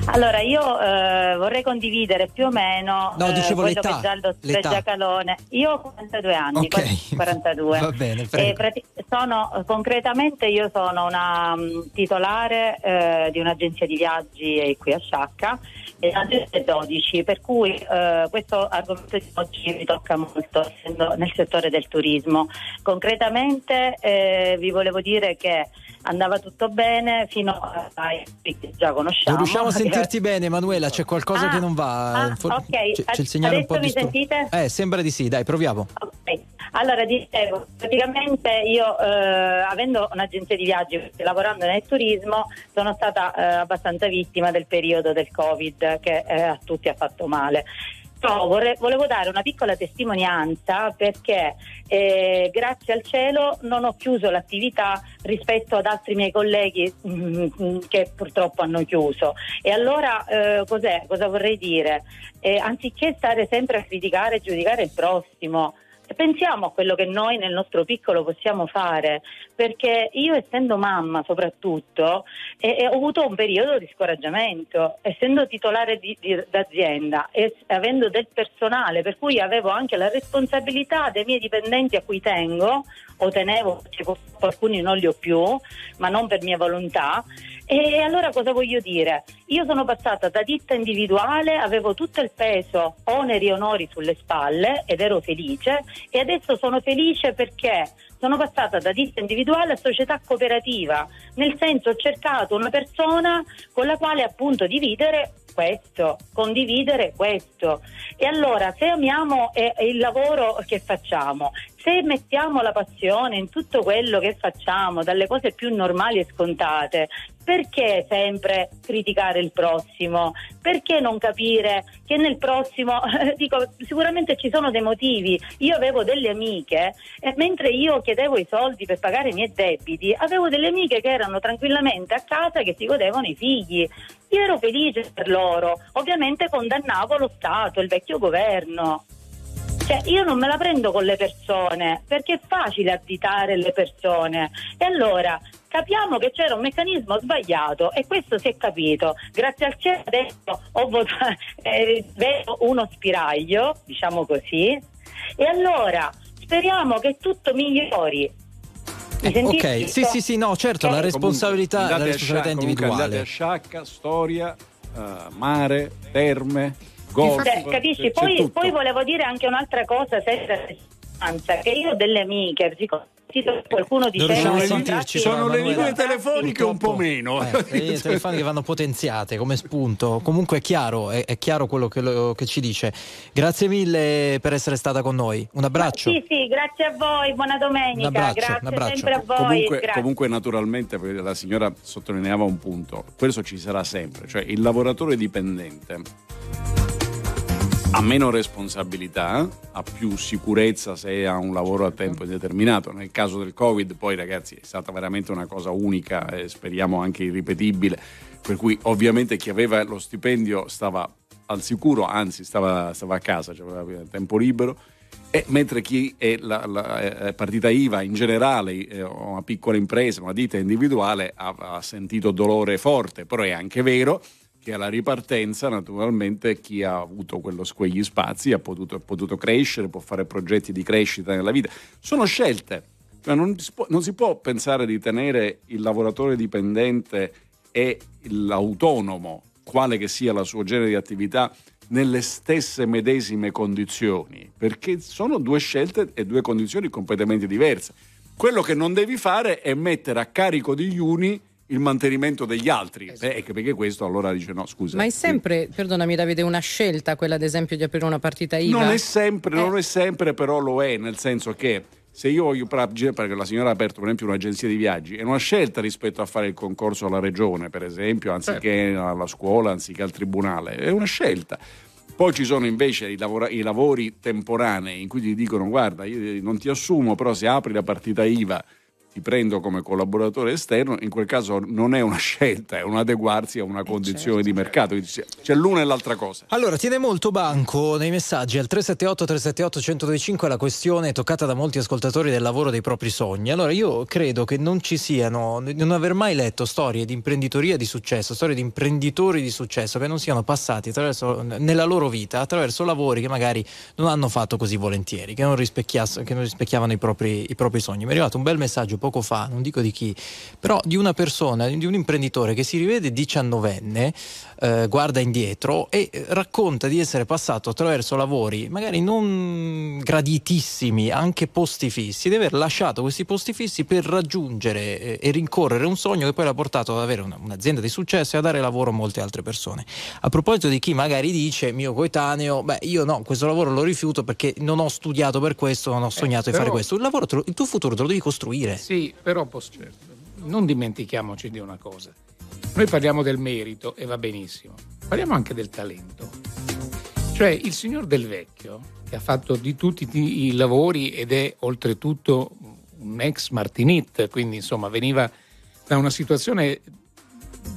Allora, io eh, vorrei condividere più o meno No, eh, dicevo quello l'età, l'età. Giacalone. Io ho 42 anni, Ok. quasi 42. Va bene, prati- sono, concretamente io sono una mh, titolare eh, di un'agenzia di viaggi eh, qui a Sciacca e è 12, per cui eh, questo argomento di oggi mi tocca molto essendo nel settore del turismo. Concretamente eh, vi volevo dire che andava tutto bene fino ai che già conosciamo. Non riusciamo a sentirti bene, Emanuela. C'è qualcosa Ah, che non va. ah, For- ok. C'è, c'è il segnale un po' Adesso mi distorto. sentite? Eh, sembra di sì, dai, proviamo. Ok. Allora dicevo, praticamente io eh, avendo un'agenzia di viaggi e lavorando nel turismo sono stata eh, abbastanza vittima del periodo del Covid che eh, a tutti ha fatto male. Però vorrei- volevo dare una piccola testimonianza perché eh, grazie al cielo non ho chiuso l'attività rispetto ad altri miei colleghi mm, che purtroppo hanno chiuso. E allora eh, cos'è? cosa vorrei dire? Eh, anziché stare sempre a criticare e giudicare il prossimo, pensiamo a quello che noi nel nostro piccolo possiamo fare, perché io essendo mamma soprattutto eh, eh, ho avuto un periodo di scoraggiamento, essendo titolare di- di- d'azienda e avendo del personale, per cui avevo anche la responsabilità dei miei dipendenti a cui tengo, o tenevo, alcuni non li ho più, ma non per mia volontà. E allora cosa voglio dire? Io sono passata da ditta individuale, avevo tutto il peso, oneri e onori sulle spalle ed ero felice e adesso sono felice perché sono passata da ditta individuale a società cooperativa, nel senso ho cercato una persona con la quale appunto dividere questo, condividere questo. E allora se amiamo eh, il lavoro che facciamo, se mettiamo la passione in tutto quello che facciamo, dalle cose più normali e scontate, perché sempre criticare il prossimo? Perché non capire che nel prossimo, dico, sicuramente ci sono dei motivi. Io avevo delle amiche, e mentre io chiedevo i soldi per pagare i miei debiti, avevo delle amiche che erano tranquillamente a casa che si godevano i figli. Io ero felice per loro, ovviamente condannavo lo Stato, il vecchio governo. Cioè, io non me la prendo con le persone perché è facile additare le persone. E allora capiamo che c'era un meccanismo sbagliato e questo si è capito. Grazie al cielo adesso ho votato, eh, vedo uno spiraglio, diciamo così. E allora speriamo che tutto migliori. Mi sentite? Ok, sì, sì, sì, no, certo, la Comunque, responsabilità, la andate a responsabilità Sciacca- comunque andate individuale. a Sciacca, storia, eh, mare, terme, golf. Cioè, capisci? Poi, poi volevo dire anche un'altra cosa, senza che io ho delle amiche, siccome ho sentito qualcuno diceva riusciamo a i sentirci, Sono le linee telefoniche un po' meno. Eh, le linee telefoniche vanno potenziate come spunto. Comunque è chiaro, è, è chiaro quello che, lo- che ci dice. Grazie mille per essere stata con noi. Un abbraccio. Sì, sì, grazie a voi, buona domenica, Un abbraccio, grazie un abbraccio. sempre a voi. Comunque, comunque, naturalmente, la signora sottolineava un punto, questo ci sarà sempre, cioè il lavoratore dipendente ha meno responsabilità, ha più sicurezza se ha un lavoro a tempo indeterminato. Nel caso del Covid, poi ragazzi, è stata veramente una cosa unica e speriamo anche irripetibile, per cui ovviamente chi aveva lo stipendio stava al sicuro, anzi stava, stava a casa, cioè aveva tempo libero. E mentre chi è la, la, partita IVA in generale, una piccola impresa, una ditta individuale, ha, ha sentito dolore forte, però è anche vero che alla ripartenza naturalmente chi ha avuto quello, quegli spazi ha potuto, potuto crescere, può fare progetti di crescita nella vita. Sono scelte, Cioè, non, non si può pensare di tenere il lavoratore dipendente e l'autonomo, quale che sia la sua genere di attività, nelle stesse medesime condizioni, perché sono due scelte e due condizioni completamente diverse. Quello che non devi fare è mettere a carico degli uni il mantenimento degli altri, Eh, perché questo allora dice no, scusa. Ma è sempre, perdonami Davide, una scelta quella ad esempio di aprire una partita IVA? Non è sempre, non è sempre, però lo è, nel senso che se io voglio, perché la signora ha aperto per esempio un'agenzia di viaggi, è una scelta rispetto a fare il concorso alla regione, per esempio, anziché alla scuola, anziché al tribunale, è una scelta. Poi ci sono invece i, lavora- i lavori temporanei in cui ti dicono guarda, io non ti assumo, però se apri la partita IVA ti prendo come collaboratore esterno, in quel caso non è una scelta, è un adeguarsi a una condizione di mercato. Quindi c'è- l'una e l'altra cosa. Allora, tiene molto banco nei messaggi al 378 378 1025 la questione toccata da molti ascoltatori del lavoro dei propri sogni. Allora, io credo che non ci siano, non aver mai letto storie di imprenditoria di successo, storie di imprenditori di successo che non siano passati attraverso, nella loro vita attraverso lavori che magari non hanno fatto così volentieri, che non, rispecchiass- che non rispecchiavano i propri, i propri sogni. Mi è arrivato un bel messaggio poco fa, non dico di chi, però di una persona, di un imprenditore che si rivede diciannovenne, eh, guarda indietro e eh, racconta di essere passato attraverso lavori magari non graditissimi, anche posti fissi, di aver lasciato questi posti fissi per raggiungere eh, e rincorrere un sogno che poi l'ha portato ad avere una- un'azienda di successo e a dare lavoro a molte altre persone. A proposito di chi magari dice, mio coetaneo, beh io no, questo lavoro lo rifiuto perché non ho studiato per questo, non ho sognato di però- fare questo. Il, lavoro lo- il tuo futuro te lo devi costruire. Sì, però pos- non dimentichiamoci di una cosa. Noi parliamo del merito e va benissimo, parliamo anche del talento. Cioè il signor Del Vecchio, che ha fatto di tutti i lavori ed è oltretutto un ex Martinit, quindi insomma veniva da una situazione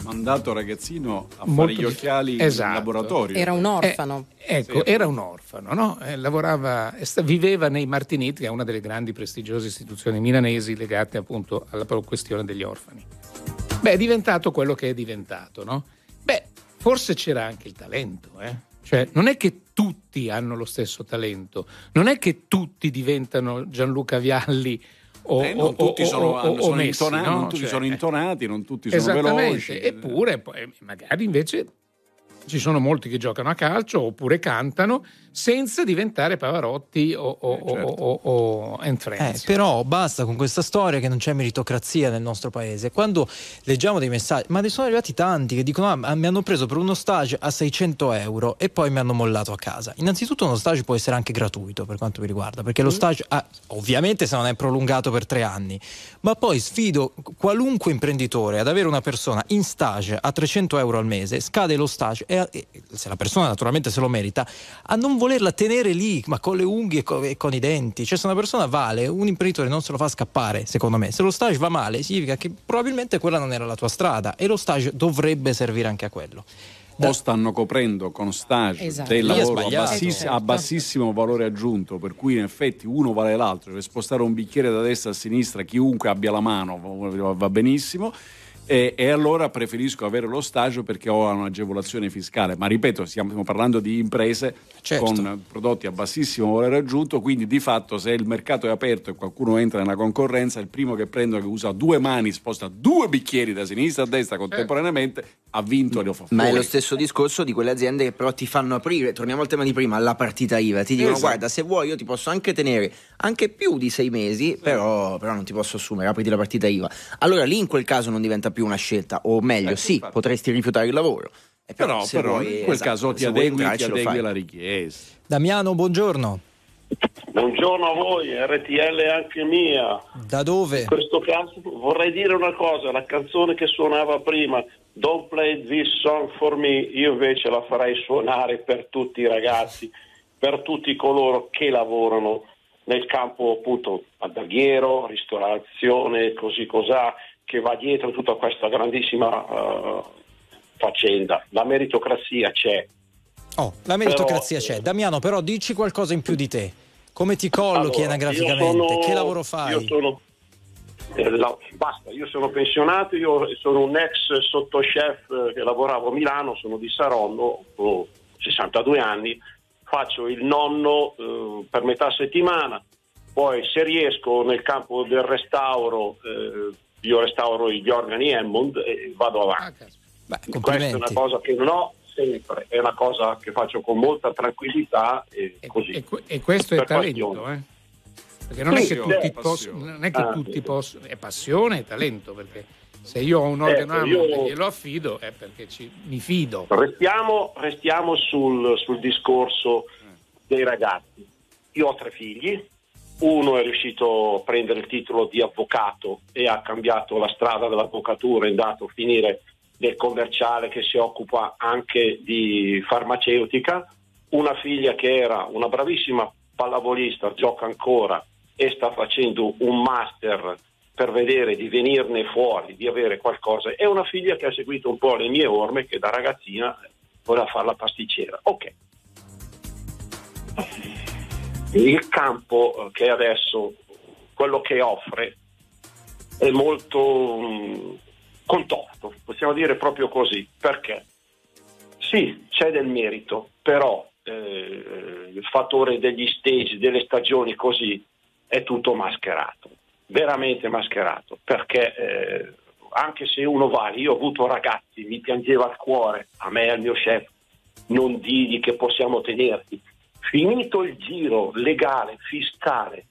Mandato ragazzino a fare Molto gli di- occhiali Esatto. in laboratorio. Era un orfano. Ecco, Sì. era un orfano, no? Eh, lavorava, viveva nei Martiniti, che è una delle grandi prestigiose istituzioni milanesi legate appunto alla questione degli orfani. Beh, è diventato quello che è diventato, no? Beh, forse c'era anche il talento, eh? Cioè, non è che tutti hanno lo stesso talento, non è che tutti diventano Gianluca Vialli o, Eh, non o- tutti o- sono, o- o sono Messi, intonati, no? non tutti Cioè, sono intonati, non tutti sono veloci. eppure poi, magari invece ci sono molti che giocano a calcio oppure cantano senza diventare Pavarotti o, o, o- o- o and Eh, però basta con questa storia che non c'è meritocrazia nel nostro paese. Quando leggiamo dei messaggi, ma ne sono arrivati tanti che dicono: ah, mi hanno preso per uno stage a 600 euro e poi mi hanno mollato a casa. Innanzitutto, uno stage può essere anche gratuito per quanto mi riguarda, perché lo stage, ah, ovviamente, se non è prolungato per tre anni, ma poi sfido qualunque imprenditore ad avere una persona in stage a 300 euro al mese, scade lo stage e, e se la persona naturalmente se lo merita, a non volerla tenere lì, ma con le unghie e co- e con, i denti. Cioè, se una persona vale, un imprenditore non se lo fa scappare, secondo me. Se lo stage va male, significa che probabilmente quella non era la tua strada e lo stage dovrebbe servire anche a quello. o stanno coprendo con stage Esatto. del lavoro a, bassis- Certo. a bassissimo valore aggiunto, per cui in effetti uno vale l'altro, per spostare un bicchiere da destra a sinistra, chiunque abbia la mano va benissimo. E, e allora preferisco avere lo stage perché ho un'agevolazione fiscale. Ma ripeto, stiamo, stiamo parlando di imprese Certo. con prodotti a bassissimo valore aggiunto, quindi di fatto se il mercato è aperto e qualcuno entra nella concorrenza, il primo che prendo che usa due mani, sposta due bicchieri da sinistra a destra contemporaneamente, ha vinto e lo fa Ma è fuori. lo stesso discorso di quelle aziende che però ti fanno aprire, torniamo al tema di prima, la partita IVA, ti dicono Esatto. guarda se vuoi io ti posso anche tenere anche più di sei mesi, però, però non ti posso assumere, apriti la partita IVA. Allora lì in quel caso non diventa più una scelta, o meglio Eh, sì, infatti. potresti rifiutare il lavoro. E Però, se però vuoi- in quel esatto, caso ti adegui, ti entrarci, lo adegui alla richiesta. Damiano, buongiorno. Buongiorno a voi, RTL è anche mia. Da dove? In questo caso vorrei dire una cosa, la canzone che suonava prima, Don't Play This Song for Me, io invece la farei suonare per tutti i ragazzi, per tutti coloro che lavorano nel campo appunto alberghiero, ristorazione, così cos'ha, che va dietro tutta questa grandissima eh, faccenda. La meritocrazia c'è. Oh, la meritocrazia Però- c'è. Damiano, però dici qualcosa in più di te. Come ti collochi Allora, anagraficamente? sono- Che lavoro fai? Io sono, eh, la- basta, io sono pensionato, io sono un ex sottochef eh, che lavoravo a Milano, sono di Saronno, ho 62 anni, faccio il nonno eh, per metà settimana, poi se riesco nel campo del restauro, eh, io restauro gli organi Hammond e vado avanti. Questa è una cosa che non ho sempre, è una cosa che faccio con molta tranquillità e così. E questo è Per talento, passione. eh? Perché non è che tutti, possono, non è che Ah, tutti sì. possono, è passione e talento, perché se io ho un organo Ecco, io- e glielo affido è perché ci- mi fido. Restiamo, restiamo sul, sul discorso dei ragazzi. Io ho tre figli, uno è riuscito a prendere il titolo di avvocato e ha cambiato la strada dell'avvocatura, è andato a finire nel commerciale che si occupa anche di farmaceutica, una figlia che era una bravissima pallavolista, gioca ancora e sta facendo un master per vedere di venirne fuori, di avere qualcosa. È una figlia che ha seguito un po' le mie orme, che da ragazzina voleva fare la pasticcera. Ok. Il campo eh, che adesso, quello che offre, è molto mh, contorto, possiamo dire proprio così. Perché? Sì, c'è del merito, però eh, il fattore degli stage, delle stagioni così, è tutto mascherato, veramente mascherato, perché eh, anche se uno va, io ho avuto ragazzi, mi piangeva il cuore, a me e al mio chef, non digli che possiamo tenerti. Finito il giro legale, fiscale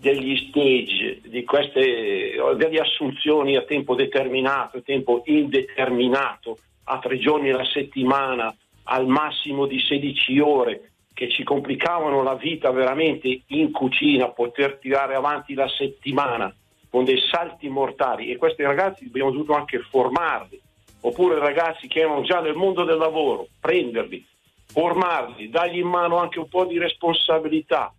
degli stage, di queste delle assunzioni a tempo determinato, a tempo indeterminato, a tre giorni alla settimana, al massimo di 16 ore, che ci complicavano la vita veramente in cucina, poter tirare avanti la settimana con dei salti mortali. E questi ragazzi abbiamo dovuto anche formarli, oppure ragazzi che erano già nel mondo del lavoro, prenderli, formarli, dargli in mano anche un po' di responsabilità,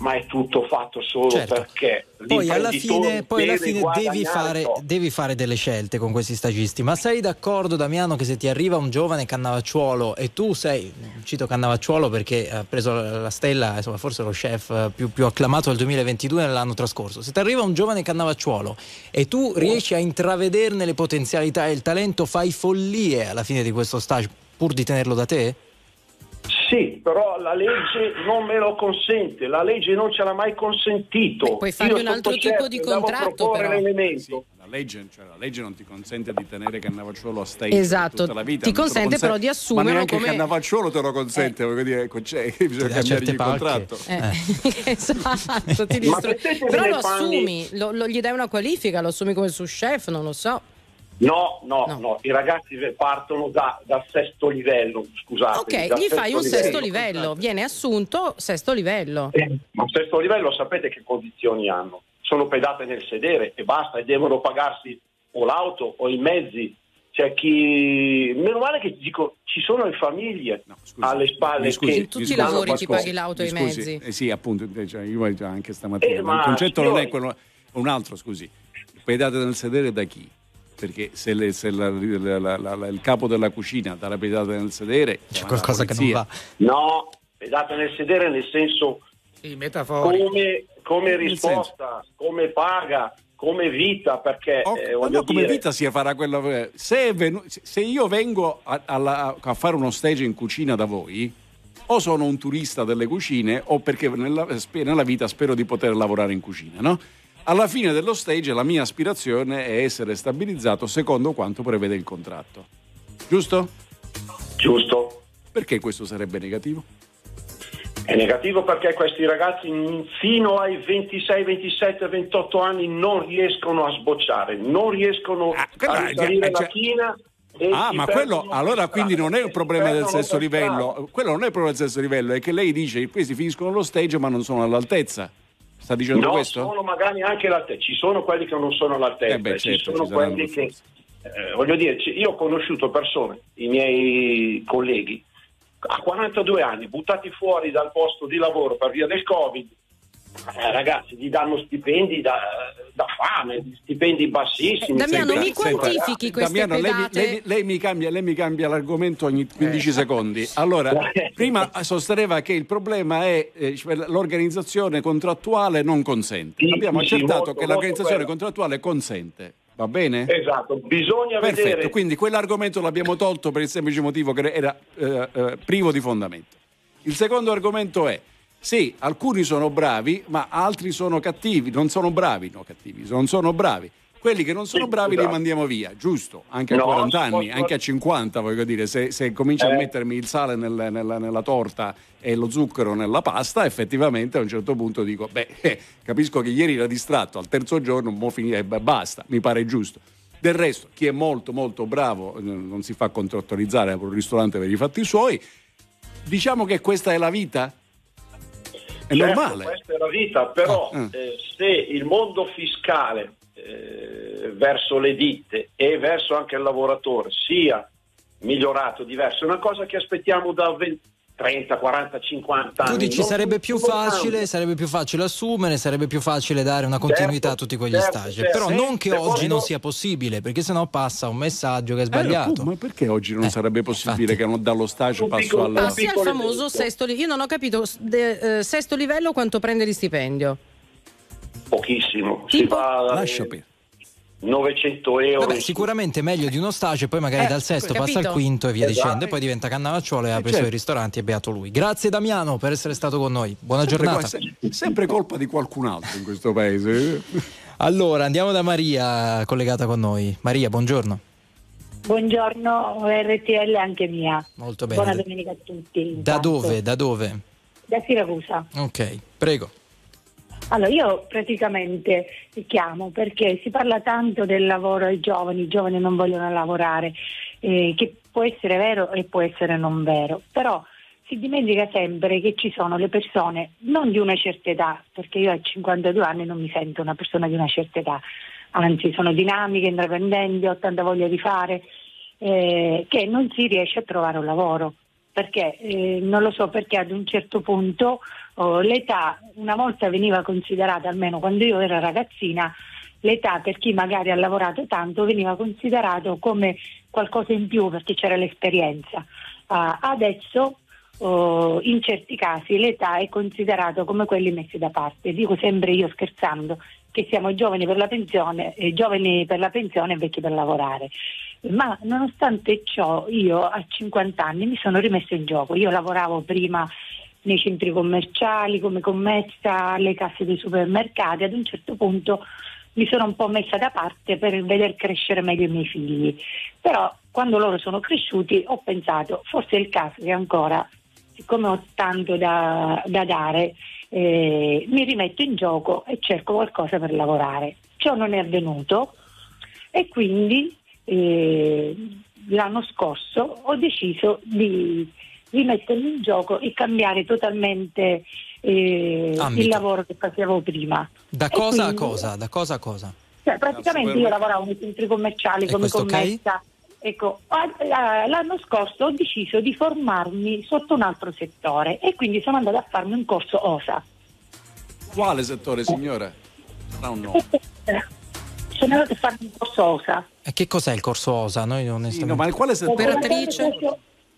ma è tutto fatto solo Certo. perché Poi alla fine, poi alla fine devi, fare, devi fare delle scelte con questi stagisti. Ma sei d'accordo, Damiano, che se ti arriva un giovane cannavacciuolo e tu sei, cito cannavacciuolo perché ha preso la la stella, insomma, forse lo chef più, più acclamato del 2022 nell'anno trascorso. Se ti arriva un giovane cannavacciuolo e tu riesci a intravederne le potenzialità e il talento, fai follie alla fine di questo stage pur di tenerlo da te? Sì, però la legge non me lo consente, la legge non ce l'ha mai consentito. puoi fargli Io un altro sotto tipo certo, di contratto, però. l'elemento. La legge, cioè, la legge non ti consente di tenere Cannavacciuolo a stage Esatto, tutta la vita. ti non te lo consente però di assumerlo Ma neanche come- Cannavacciuolo te lo consente, voglio dire, ecco, c'è, bisogna cambiargli il contratto. Eh, esatto, ti distru- però lo panni- assumi, lo, lo- gli dai una qualifica, lo assumi come su chef, non lo so. No, no, no, i ragazzi partono da, dal sesto livello, scusate. Ok, gli fai un sesto livello, viene assunto sesto livello. Eh, ma il sesto livello sapete che condizioni hanno? Sono pedate nel sedere e basta, e devono pagarsi o l'auto o i mezzi. C'è chi. Meno male che dico, ci sono le famiglie alle spalle scusi, che mi tutti i scusi, lavori scusi, paghi l'auto e i scusi. mezzi. Eh sì, appunto, cioè, io anche stamattina. Eh, ma il concetto non è quello, un altro, scusi. Pedate nel sedere da chi? Perché se, le- se la- la- la- la- la- il capo della cucina dà la pedata nel sedere, c'è qualcosa che non va. No, pedate nel sedere nel senso Sì, come, come risposta, come paga, come vita, perché eh, Ma voglio no, come dire, vita si farà quello. Se, è venu- se io vengo a, alla- a fare uno stage in cucina da voi, o sono un turista delle cucine, o perché nella, nella vita spero di poter lavorare in cucina, no? Alla fine dello stage la mia aspirazione è essere stabilizzato secondo quanto prevede il contratto. Giusto? Giusto. Perché questo sarebbe negativo? È negativo perché questi ragazzi fino ai 26, 27, 28 anni non riescono a sbocciare, non riescono a risalire eh, la cioè- china. e Ah, ma quello allora quindi non è un problema del sesto livello. Quello non è il problema del sesto livello, è che lei dice che questi finiscono lo stage ma non sono all'altezza. Sta dicendo No, questo? sono magari anche all'altezza, ci sono quelli che non sono all'altezza, Eh beh, ci certo, sono ci quelli che, eh, voglio dire, ci- io ho conosciuto persone, i miei colleghi, a 42 anni, buttati fuori dal posto di lavoro per via del Covid, eh, ragazzi, gli danno stipendi da, da fame, stipendi bassissimi. Eh, Damiano, mi quantifichi queste Damiano, lei, lei- lei mi cambia, lei mi cambia l'argomento ogni Eh. 15 secondi. Allora, prima sosteneva che il problema è eh, cioè, l'organizzazione contrattuale non consente. Sì, Abbiamo sì, accertato molto, che l'organizzazione molto contrattuale consente. Va bene? Esatto, bisogna Perfetto, vedere... quindi quell'argomento l'abbiamo tolto per il semplice motivo che era eh, eh, privo di fondamento. Il secondo argomento è: sì, alcuni sono bravi, ma altri sono cattivi, non sono bravi, no cattivi, non sono bravi. Quelli che non sono Sì, bravi li esatto. mandiamo via, giusto? Anche a No, 40 si anni, può- anche a 50, voglio dire, se, se cominci a Eh. mettermi il sale nel- nella, nella torta e lo zucchero nella pasta, effettivamente a un certo punto dico, beh, eh, capisco che ieri era distratto, al terzo giorno mo finire, eh, basta, mi pare giusto. Del resto, chi è molto molto bravo eh, non si fa contrattualizzare per un ristorante per i fatti suoi. Diciamo che questa è la vita? È Certo, normale. Questa è la vita, però Ah, ah. eh, se il mondo fiscale eh, verso le ditte e verso anche il lavoratore sia migliorato, diverso, è una cosa che aspettiamo da 20 30, 40, 50 anni. Tu dici non sarebbe più facile, sarebbe più facile assumere, sarebbe più facile dare una continuità a tutti quegli certo, stage. certo. Però non che oggi non sia possibile, perché sennò passa un messaggio che è Eh, sbagliato. appunto, ma perché oggi non sarebbe possibile che non dallo stage passo al... Passi al famoso sesto livello. Io non ho capito, de- eh, sesto livello quanto prende di stipendio? Pochissimo. Si va Lascia per- 900 euro. Vabbè, sicuramente meglio di uno stage, poi magari Eh, dal sesto capito? passa al quinto e via Esatto. dicendo, e poi diventa cannavacciuolo e apre i certo. suoi ristoranti e beato lui. Grazie Damiano per essere stato con noi. Buona Sempre giornata. qua- se- sempre colpa di qualcun altro in questo paese. Allora, andiamo da Maria collegata con noi. Maria, buongiorno. Buongiorno RTL anche mia. Molto bene. Buona domenica a tutti. Da dove? Da dove? Da Siracusa. Ok, prego. Allora, io praticamente chiamo perché si parla tanto del lavoro ai giovani, i giovani non vogliono lavorare, eh, che può essere vero e può essere non vero, però si dimentica sempre che ci sono le persone non di una certa età, perché io a 52 anni non mi sento una persona di una certa età, anzi sono dinamiche, intraprendenti, ho tanta voglia di fare, eh, che non si riesce a trovare un lavoro. Perché eh, non lo so perché ad un certo punto oh, l'età una volta veniva considerata, almeno quando io ero ragazzina, l'età per chi magari ha lavorato tanto veniva considerato come qualcosa in più perché c'era l'esperienza. Ah, adesso oh, in certi casi l'età è considerata come quelli messi da parte. Dico sempre io scherzando che siamo giovani per la pensione, eh, giovani per la pensione e vecchi per lavorare. Ma nonostante ciò io a 50 anni mi sono rimessa in gioco. Io lavoravo prima nei centri commerciali come commessa alle casse dei supermercati, ad un certo punto mi sono un po' messa da parte per veder crescere meglio i miei figli. Però quando loro sono cresciuti ho pensato forse è il caso che ancora, siccome ho tanto da, da dare, eh, mi rimetto in gioco e cerco qualcosa per lavorare. Ciò non è avvenuto e quindi eh, l'anno scorso ho deciso di rimettermi in gioco e cambiare totalmente eh, il lavoro che facevo prima. Da E cosa a quindi- cosa? Da cosa a cosa? cioè, praticamente io lavoravo nei centri commerciali E come commessa. Ecco, a- a- l'anno scorso ho deciso di formarmi sotto un altro settore e quindi sono andata a farmi un corso OSA. Quale settore, signore? Sarà un no. Sono andata a farmi un corso OSA. E che cos'è il corso OSA? Noi onestamente... no, ma il quale settore? Operatrice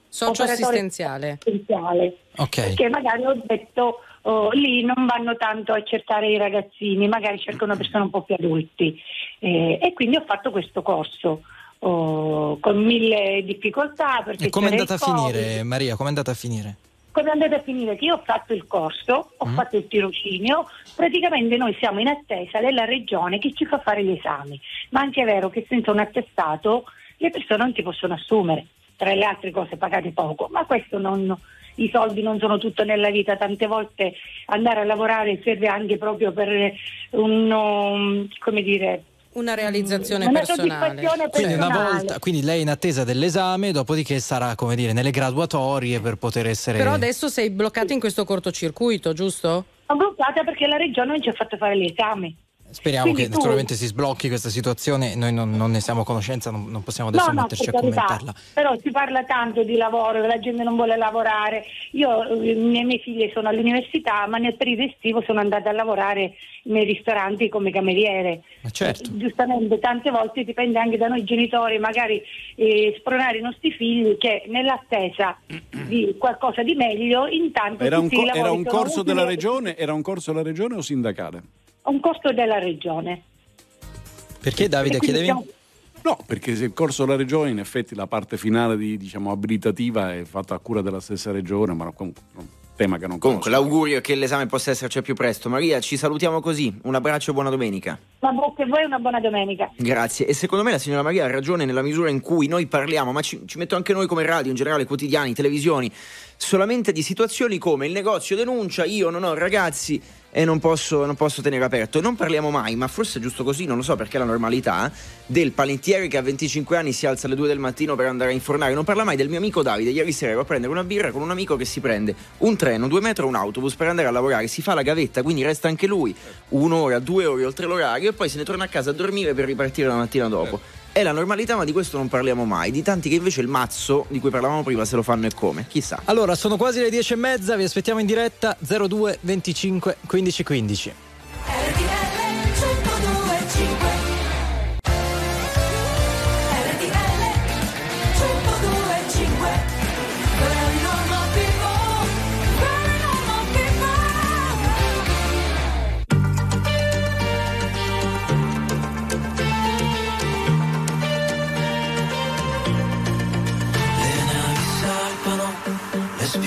socio-assistenziale. assistenziale. Ok. Perché magari ho detto oh, lì non vanno tanto a cercare i ragazzini, magari cercano persone un po' più adulti. Eh, e quindi ho fatto questo corso oh, con mille difficoltà. Perché E come è c'era andata a il finire, Maria? Come è andata a finire? Come è andata a finire? Che io ho fatto il corso, ho Mm. fatto il tirocinio, praticamente noi siamo in attesa della regione che ci fa fare gli esami, ma anche è vero che senza un attestato le persone non ti possono assumere, tra le altre cose pagate poco, ma questo non, i soldi non sono tutto nella vita, tante volte andare a lavorare serve anche proprio per un, um, come dire, Una realizzazione una personale. soddisfazione Quindi, una personale. volta, quindi lei è in attesa dell'esame, dopodiché sarà, come dire, nelle graduatorie per poter essere... Però adesso sei bloccato in questo cortocircuito, giusto? Sono bloccata perché la regione non ci ha fatto fare gli esami. Speriamo Quindi che tu- naturalmente si sblocchi questa situazione, noi non, non ne siamo a conoscenza, non, non possiamo adesso no, no, metterci per a carità, commentarla. però si parla tanto di lavoro, che la gente non vuole lavorare. Io, eh, i miei, miei figli sono all'università, ma nel periodo estivo sono andata a lavorare nei ristoranti come cameriere. Ma certo. Giustamente, tante volte dipende anche da noi genitori, magari eh, spronare i nostri figli che nell'attesa di qualcosa di meglio, intanto Era un, co- era un corso utili. della regione? Era un corso della regione o sindacale? Un costo della regione. Perché Davide chiedevi? siamo- No, perché se il corso della regione, in effetti la parte finale di, diciamo, abilitativa è fatta a cura della stessa regione, ma comunque è un tema che non Comunque, conosco. l'augurio è che l'esame possa esserci al più presto. Maria, ci salutiamo così. Un abbraccio e buona domenica. Ma bocca a voi una buona domenica. Grazie. E secondo me la signora Maria ha ragione nella misura in cui noi parliamo, ma ci, ci metto anche noi come radio, in generale, quotidiani, televisioni, solamente di situazioni come il negozio denuncia, io non ho ragazzi e non posso, non posso tenere aperto. Non parliamo mai, ma forse è giusto così, non lo so perché è la normalità, del panettiere che a 25 anni si alza alle 2 del mattino per andare a infornare. Non parla mai del mio amico Davide. Ieri sera ero a prendere una birra con un amico che si prende un treno, due metro, un autobus per andare a lavorare. Si fa la gavetta, quindi resta anche lui un'ora, due ore oltre l'orario e poi se ne torna a casa a dormire per ripartire la mattina dopo. È la normalità, ma di questo non parliamo mai. Di tanti che invece il mazzo di cui parlavamo prima se lo fanno e come, chissà. Allora, sono quasi le 10 e mezza, vi aspettiamo in diretta 02 25 15 15.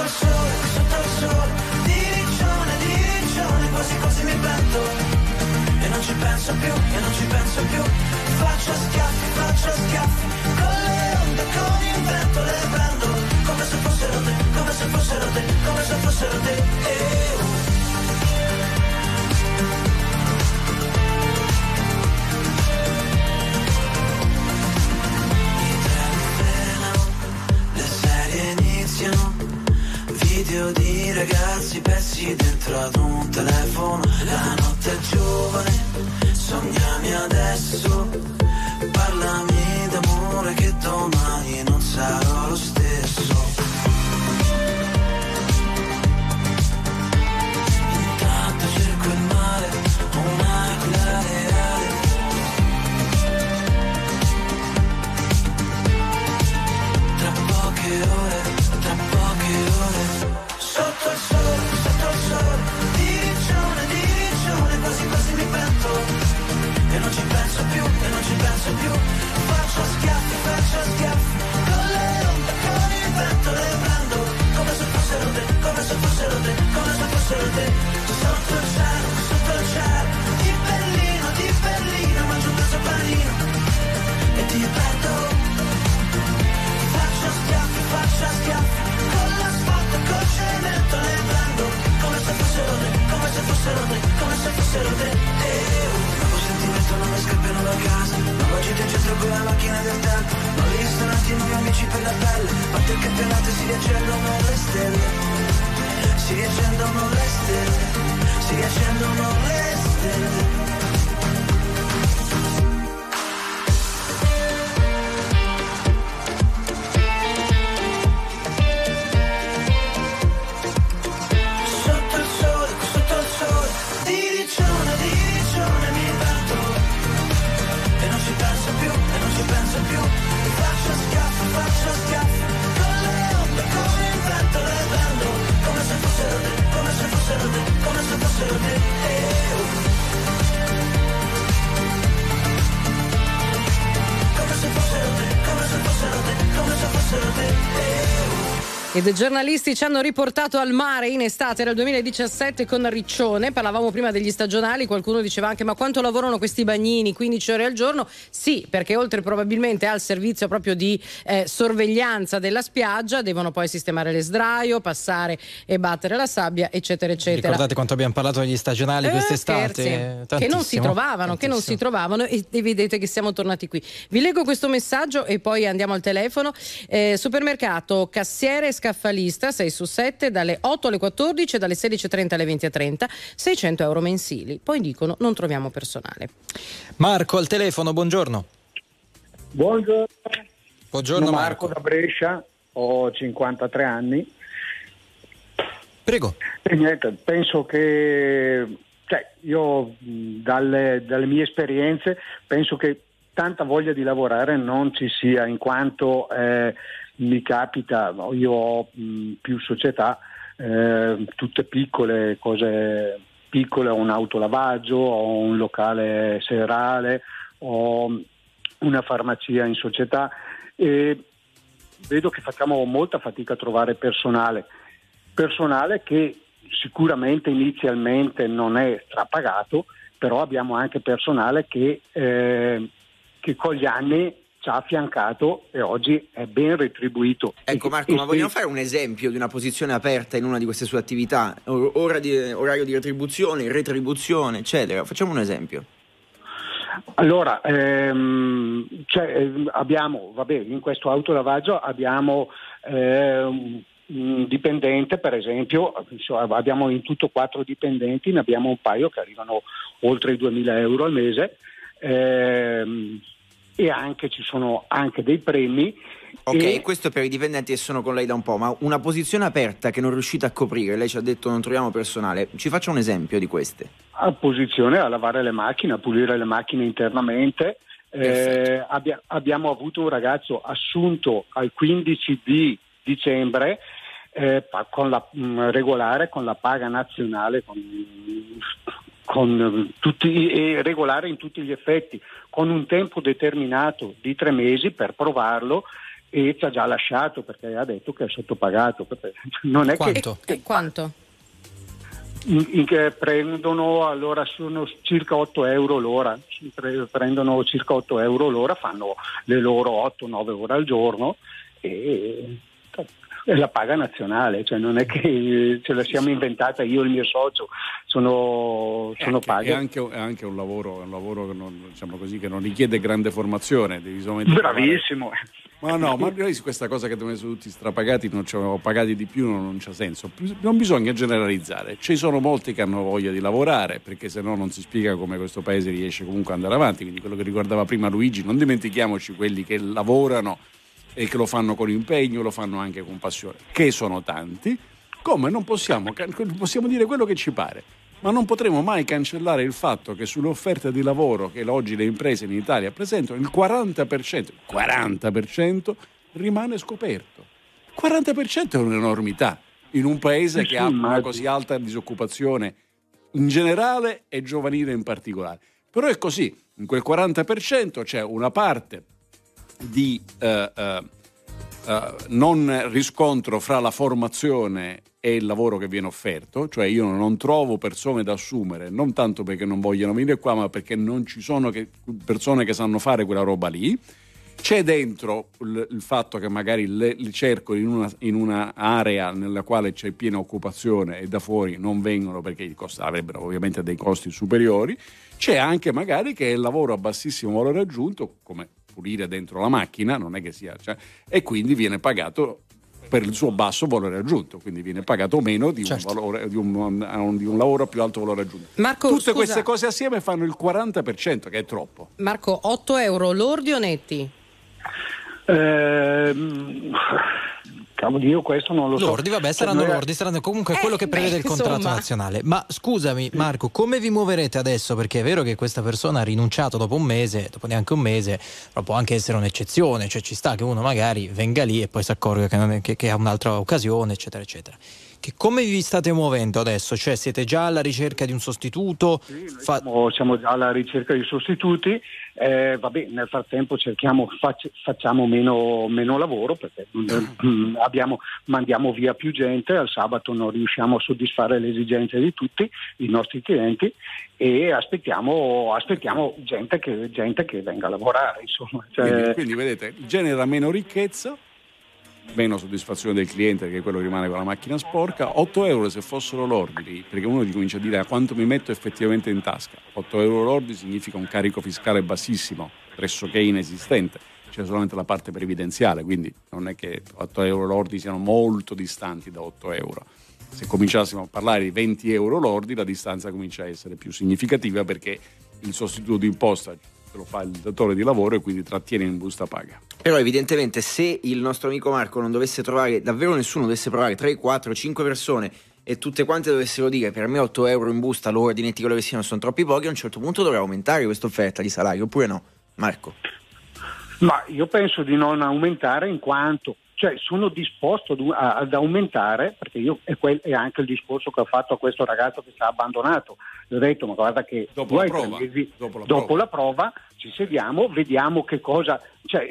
Sotto il sole, sotto il sole. Di riccione, di riccione Quasi quasi mi pento E non ci penso più, e non ci penso più. Faccio schiaffi, faccio schiaffi. Con le onde, con il vento le prendo Video di ragazzi persi dentro ad un telefono. La notte è giovane, sognami adesso. Parlami d'amore che domani non sarò lo stesso penso più, e non ci penso più. Faccio schiaffi, faccio schiaffi. Con le onde, con il vento le prendo Come se fossero te, come se fossero te Come se fossero te. Il scappiano da casa. Nuova gente in centro con la macchina del tempo. Nuovi ristoranti, nuovi amici per la pelle. Batte il campionato si riaccendono le stelle? Si riaccendono le stelle Ed i giornalisti ci hanno riportato al mare in estate, era il 2017 con Riccione, parlavamo prima degli stagionali, qualcuno diceva anche ma quanto lavorano questi bagnini, 15 ore al giorno? Sì, perché oltre probabilmente al servizio proprio di eh, sorveglianza della spiaggia, devono poi sistemare le sdraio, passare e battere la sabbia, eccetera, eccetera. Ricordate quanto abbiamo parlato degli stagionali Eh, quest'estate? che non si trovavano, che non si trovavano e, e vedete che siamo tornati qui. Vi leggo questo messaggio e poi andiamo al telefono. Eh, supermercato, cassiere e scaffalista 6 su 7 dalle 8 alle 14 e dalle 16.30 alle 20.30, 600 euro mensili. Poi dicono non troviamo personale. Marco al telefono, buongiorno. Buongiorno. Buongiorno Sono Marco da Brescia, ho 53 anni. Prego. E niente, penso che, cioè, io dalle, dalle mie esperienze penso che tanta voglia di lavorare non ci sia, in quanto eh, mi capita, io ho mh, più società, eh, tutte piccole, cose piccole, ho un autolavaggio, ho un locale serale, ho una farmacia in società e vedo che facciamo molta fatica a trovare personale, personale che sicuramente inizialmente non è strapagato, però abbiamo anche personale che, eh, che con gli anni ci ha affiancato e oggi è ben retribuito. Ecco Marco, e ma vogliamo fare un esempio di una posizione aperta in una di queste sue attività? O- ora di- orario di retribuzione, retribuzione, eccetera. Facciamo un esempio. Allora, ehm, cioè, ehm, abbiamo, vabbè, in questo autolavaggio abbiamo ehm, un dipendente, per esempio, abbiamo in tutto quattro dipendenti, ne abbiamo un paio che arrivano oltre i 2000 euro al mese ehm, e anche ci sono anche dei premi. Ok, e- questo per i dipendenti che sono con lei da un po', ma una posizione aperta che non riuscite a coprire, lei ci ha detto non troviamo personale, ci faccia un esempio di queste. a posizione a lavare le macchine, a pulire le macchine internamente. Eh, abbia- abbiamo avuto un ragazzo assunto al 15 di dicembre eh, con la, mh, regolare con la paga nazionale, con, con tutti, e regolare in tutti gli effetti, con un tempo determinato di tre mesi per provarlo e ci ha già lasciato perché ha detto che è sottopagato. Non è che, E quanto? in, in che prendono allora sono circa 8 euro l'ora, prendono circa 8 euro l'ora, fanno le loro 8-9 ore al giorno e la paga nazionale, cioè non è che ce la siamo inventata io e il mio socio, sono, sono È paghe. anche, è anche un lavoro, è un lavoro che, non, diciamo così, che non richiede grande formazione. Bravissimo. Ma no, ma noi su questa cosa che dobbiamo essere tutti strapagati, non ci avevamo pagati di più, non, non c'ha senso. Non bisogna generalizzare. Ci sono molti che hanno voglia di lavorare, perché se no non si spiega come questo paese riesce comunque ad andare avanti. Quindi quello che ricordava prima Luigi, non dimentichiamoci quelli che lavorano e che lo fanno con impegno, lo fanno anche con passione, che sono tanti, come non possiamo, possiamo dire quello che ci pare. Ma non potremo mai cancellare il fatto che sulle offerte di lavoro che oggi le imprese in Italia presentano, il 40%, 40% rimane scoperto. Il 40% è un'enormità in un paese che ha una così alta disoccupazione in generale e giovanile in particolare. Però è così, in quel 40% c'è una parte di eh, eh, eh, non riscontro fra la formazione e il lavoro che viene offerto, cioè io non trovo persone da assumere, non tanto perché non vogliono venire qua, ma perché non ci sono che- persone che sanno fare quella roba lì. C'è dentro il, il fatto che magari le, li cerco in una, in una area nella quale c'è piena occupazione e da fuori non vengono perché costi avrebbero ovviamente dei costi superiori. C'è anche magari che è il lavoro a bassissimo valore aggiunto, come pulire dentro la macchina, non è che sia, cioè, e quindi viene pagato per il suo basso valore aggiunto, quindi viene pagato meno di, Certo. un, valore, di, un, di un lavoro a più alto valore aggiunto. Marco, Tutte scusa. queste cose assieme fanno il 40%, che è troppo. Marco, 8 euro lordi o netti? Ehm, cavolo, io questo non lo so. Lordi, vabbè, saranno Cioè, noi- lordi, saranno comunque quello che prevede il contratto insomma. nazionale. Ma scusami, Marco, come vi muoverete adesso? Perché è vero che questa persona ha rinunciato dopo un mese, dopo neanche un mese, però può anche essere un'eccezione, cioè ci sta che uno magari venga lì e poi si accorga che, non è- che- che ha un'altra occasione, eccetera, eccetera. Che come vi state muovendo adesso? Cioè siete già alla ricerca di un sostituto? Fa- siamo, siamo già alla ricerca di sostituti. Eh, vabbè, nel frattempo cerchiamo, fac- facciamo meno, meno lavoro perché mm, abbiamo- mandiamo via più gente, al sabato non riusciamo a soddisfare le esigenze di tutti i nostri clienti e aspettiamo, aspettiamo gente, che, gente che venga a lavorare. Insomma. Cioè, Quindi, quindi, vedete, genera meno ricchezza, meno soddisfazione del cliente perché quello rimane con la macchina sporca. 8 euro se fossero lordi, perché uno gli comincia a dire a quanto mi metto effettivamente in tasca. 8 euro lordi significa un carico fiscale bassissimo, pressoché inesistente. C'è solamente la parte previdenziale, quindi non è che 8 euro lordi siano molto distanti da 8 euro. Se cominciassimo a parlare di 20 euro lordi, la distanza comincia a essere più significativa perché il sostituto d'imposta te lo fa il datore di lavoro e quindi trattiene in busta paga. Però evidentemente se il nostro amico Marco non dovesse trovare, davvero nessuno dovesse provare 3, 4, 5 persone e tutte quante dovessero dire per me 8 euro in busta, l'ordinetti quello che siano sono troppi pochi, a un certo punto dovrà aumentare questa offerta di salario, oppure no? Marco. Ma io penso di non aumentare in quanto, cioè sono disposto ad, ad aumentare, perché io è, quel, è, anche il discorso che ho fatto a questo ragazzo che ci ha abbandonato. Gli ho detto, ma guarda che dopo, la prova, mesi, dopo, la, dopo prova. la prova ci sediamo, vediamo che cosa, cioè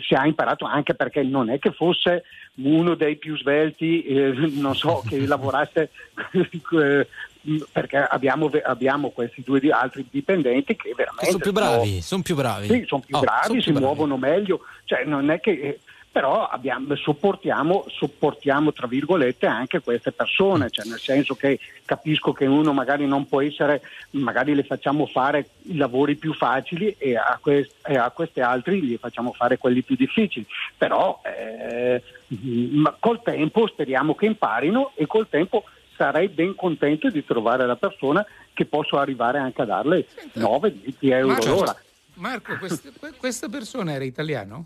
si ha imparato anche perché non è che fosse uno dei più svelti, eh, non so, che lavorasse mh, perché abbiamo, abbiamo questi due di- altri dipendenti che veramente Sono più bravi, sono più bravi. sì, sono più Oh, bravi, sono si più bravi. muovono meglio, cioè non è che eh, però abbiamo, sopportiamo, sopportiamo tra virgolette anche queste persone, cioè nel senso che capisco che uno magari non può essere, magari le facciamo fare i lavori più facili e a, quest- e a questi altri li facciamo fare quelli più difficili, però eh, col tempo speriamo che imparino e col tempo sarei ben contento di trovare la persona che posso arrivare anche a darle 9-10 euro Marco, l'ora. Marco, quest- questa persona era italiano?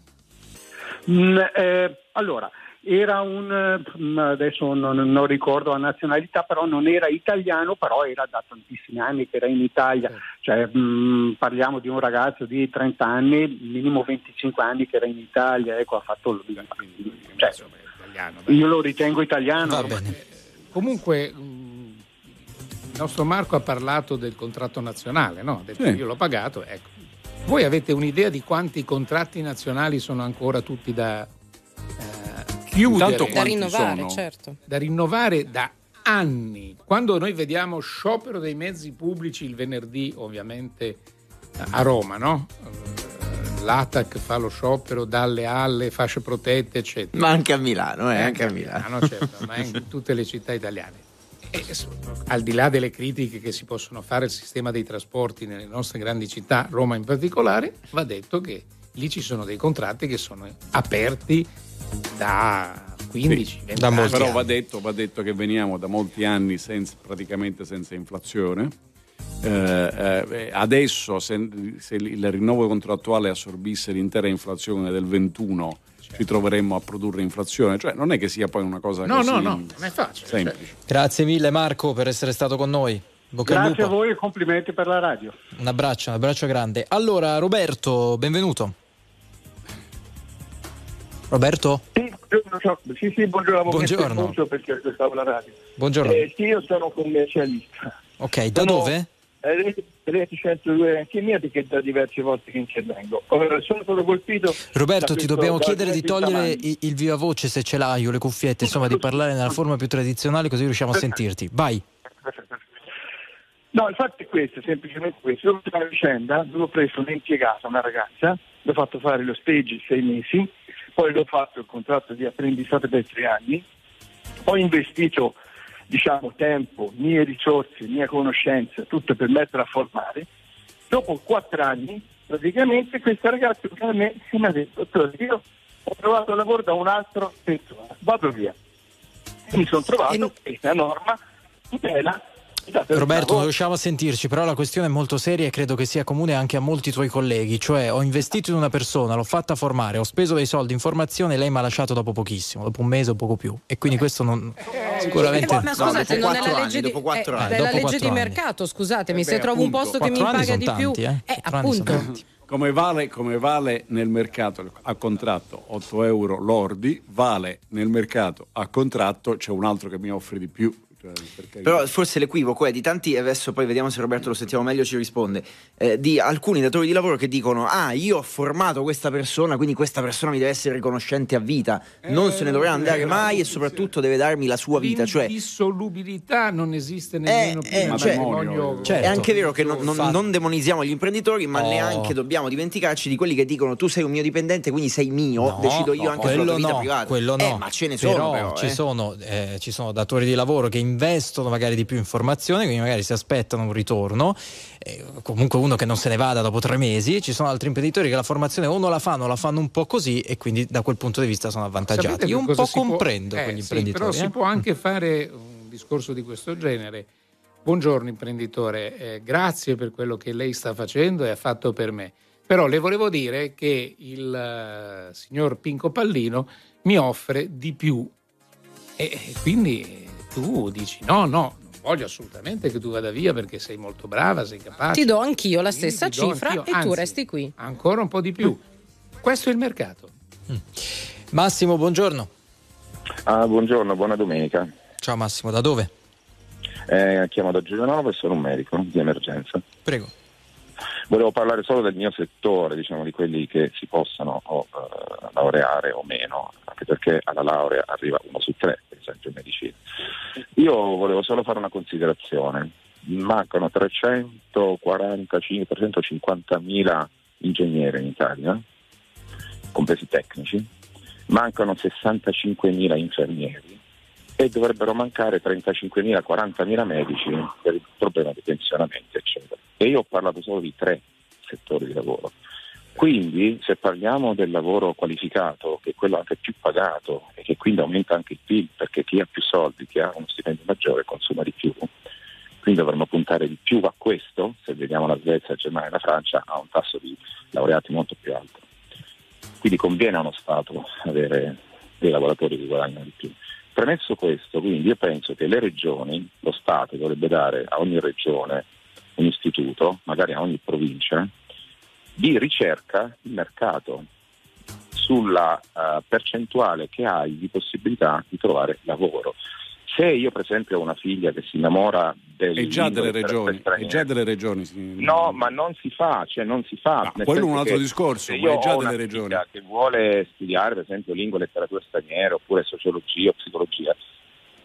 Mm, eh, allora, era un, eh, mm, adesso non, non ricordo la nazionalità, però non era italiano, però era da tantissimi anni che era in Italia, cioè, mm, parliamo di un ragazzo di 30 anni, minimo 25 anni che era in Italia, ecco, ha fatto il- cioè, io lo ritengo italiano. Comunque, mh, il nostro Marco ha parlato del contratto nazionale, no? Ha detto Sì. io l'ho pagato, ecco. Voi avete un'idea di quanti contratti nazionali sono ancora tutti da eh, chiudere? Da rinnovare, sono? certo. Da rinnovare da anni. Quando noi vediamo sciopero dei mezzi pubblici il venerdì, ovviamente a Roma, no? Eh, L'ATAC fa lo sciopero dalle alle, fasce protette, eccetera. Ma anche a Milano, eh, Eh, anche a Milano. certo, ma in tutte le città italiane. E, al di là delle critiche che si possono fare al sistema dei trasporti nelle nostre grandi città, Roma in particolare, va detto che lì ci sono dei contratti che sono aperti da 15, 20 anni. Però va detto, va detto che veniamo da molti anni senza- praticamente senza inflazione. Eh, eh, adesso se, se il rinnovo contrattuale assorbisse l'intera inflazione del 21 ci troveremmo a produrre inflazione, cioè non è che sia poi una cosa No, così no, no, non è facile. semplice. Grazie mille Marco per essere stato con noi. Bocca Grazie a voi e complimenti per la radio. Un abbraccio, un abbraccio grande. Allora, Roberto, benvenuto. Roberto? Sì, buongiorno, sì, sì, buongiorno, Buongiorno. perché ascoltavo la radio. Buongiorno. Eh, sì, io sono commercialista. Ok, da Sono- dove? Eh, 102 anche mia perché da diverse volte che intervengo. Sono stato colpito. Roberto, ti dobbiamo chiedere di togliere il, il viva voce se ce l'hai o le cuffiette, insomma di parlare nella forma più tradizionale così riusciamo a sentirti. Vai. No, il fatto è questo, semplicemente questo. Io ho avuto una vicenda dove ho preso un'impiegata, una ragazza, le ho fatto fare lo stage sei mesi, poi l'ho fatto il contratto di apprendistato per tre anni, ho investito diciamo, tempo, mie risorse, mie conoscenze, tutto per metterla a formare. Dopo quattro anni, praticamente, questa ragazza viene a me e mi ha detto, dottore, io ho trovato lavoro da un'altra persona, vado via. E mi sono trovato questa norma tutela Roberto, non riusciamo a sentirci, però la questione è molto seria e credo che sia comune anche a molti tuoi colleghi, cioè ho investito in una persona, l'ho fatta formare, ho speso dei soldi in formazione e lei mi ha lasciato dopo pochissimo, dopo un mese o poco più. E quindi questo non sicuramente Eh, ma scusate, non è la legge di, dopo quattro eh, anni. Dopo legge quattro di anni. mercato, scusatemi, Eh se beh, trovo un appunto. posto che mi paga di più, tanti, eh. eh, sono appunto. Come vale, come vale nel mercato a contratto 8 euro lordi, vale nel mercato a contratto c'è un altro che mi offre di più. Però forse l'equivoco è di tanti, e adesso poi vediamo se Roberto lo sentiamo meglio ci risponde, eh, di alcuni datori di lavoro che dicono ah io ho formato questa persona, quindi questa persona mi deve essere riconoscente a vita, non se ne dovrà andare mai e soprattutto deve darmi la sua vita. Cioè, L'indissolubilità non esiste nemmeno più eh, nel cioè, matrimonio. è anche vero che non, non- non demonizziamo gli imprenditori, ma Oh. neanche dobbiamo dimenticarci di quelli che dicono tu sei un mio dipendente, quindi sei mio, No, decido io no, anche sulla quello tua vita no, privata. quello no. Eh, ma ce ne sono però, però. ci, eh. sono, eh, ci sono datori di lavoro che investono magari di più in formazione, quindi magari si aspettano un ritorno, eh, comunque uno che non se ne vada dopo tre mesi, ci sono altri imprenditori che la formazione o non la fanno o la fanno un po' così e quindi da quel punto di vista sono avvantaggiati. Sapete Io un po' si può- comprendo eh, quegli sì, imprenditori. però si eh. può anche fare un discorso di questo genere. Buongiorno imprenditore, eh, grazie per quello che lei sta facendo e ha fatto per me. Però le volevo dire che il eh, signor Pinco Pallino mi offre di più e, e quindi tu dici no, no, non voglio assolutamente che tu vada via perché sei molto brava, sei capace. Ti do anch'io la stessa cifra anch'io, e tu anzi, resti qui. Ancora un po' di più. Questo è il mercato. Massimo, buongiorno. Ah, buongiorno, buona domenica. Ciao Massimo, da dove? Eh, chiamo da Giulianova e sono un medico di emergenza. Prego. Volevo parlare solo del mio settore, diciamo di quelli che si possano o, eh, laureare o meno, anche perché alla laurea arriva uno su tre, per esempio in medicina. Io volevo solo fare una considerazione. Mancano 345, 350 mila ingegneri in Italia, compresi tecnici, mancano 65 mila infermieri e dovrebbero mancare 35.000, 40.000 medici per il problema dei pensionamenti, eccetera. E io ho parlato solo di tre settori di lavoro. Quindi se parliamo del lavoro qualificato, che è quello anche più pagato e che quindi aumenta anche il PIL, perché chi ha più soldi, chi ha uno stipendio maggiore consuma di più, quindi dovremmo puntare di più a questo, se vediamo la Svezia, la Germania e la Francia, ha un tasso di laureati molto più alto. Quindi conviene a uno Stato avere dei lavoratori che guadagnano di più. Premesso questo, quindi io penso che le regioni, lo Stato dovrebbe dare a ogni regione un istituto, magari a ogni provincia, di ricerca di mercato sulla uh, percentuale che hai di possibilità di trovare lavoro. Se io per esempio ho una figlia che si innamora del È già delle regioni, è già delle regioni. No, ma non si fa, cioè non si fa. nel quello è un altro discorso, ma è già delle regioni. figlia che vuole studiare per esempio lingua e letteratura straniera oppure sociologia o psicologia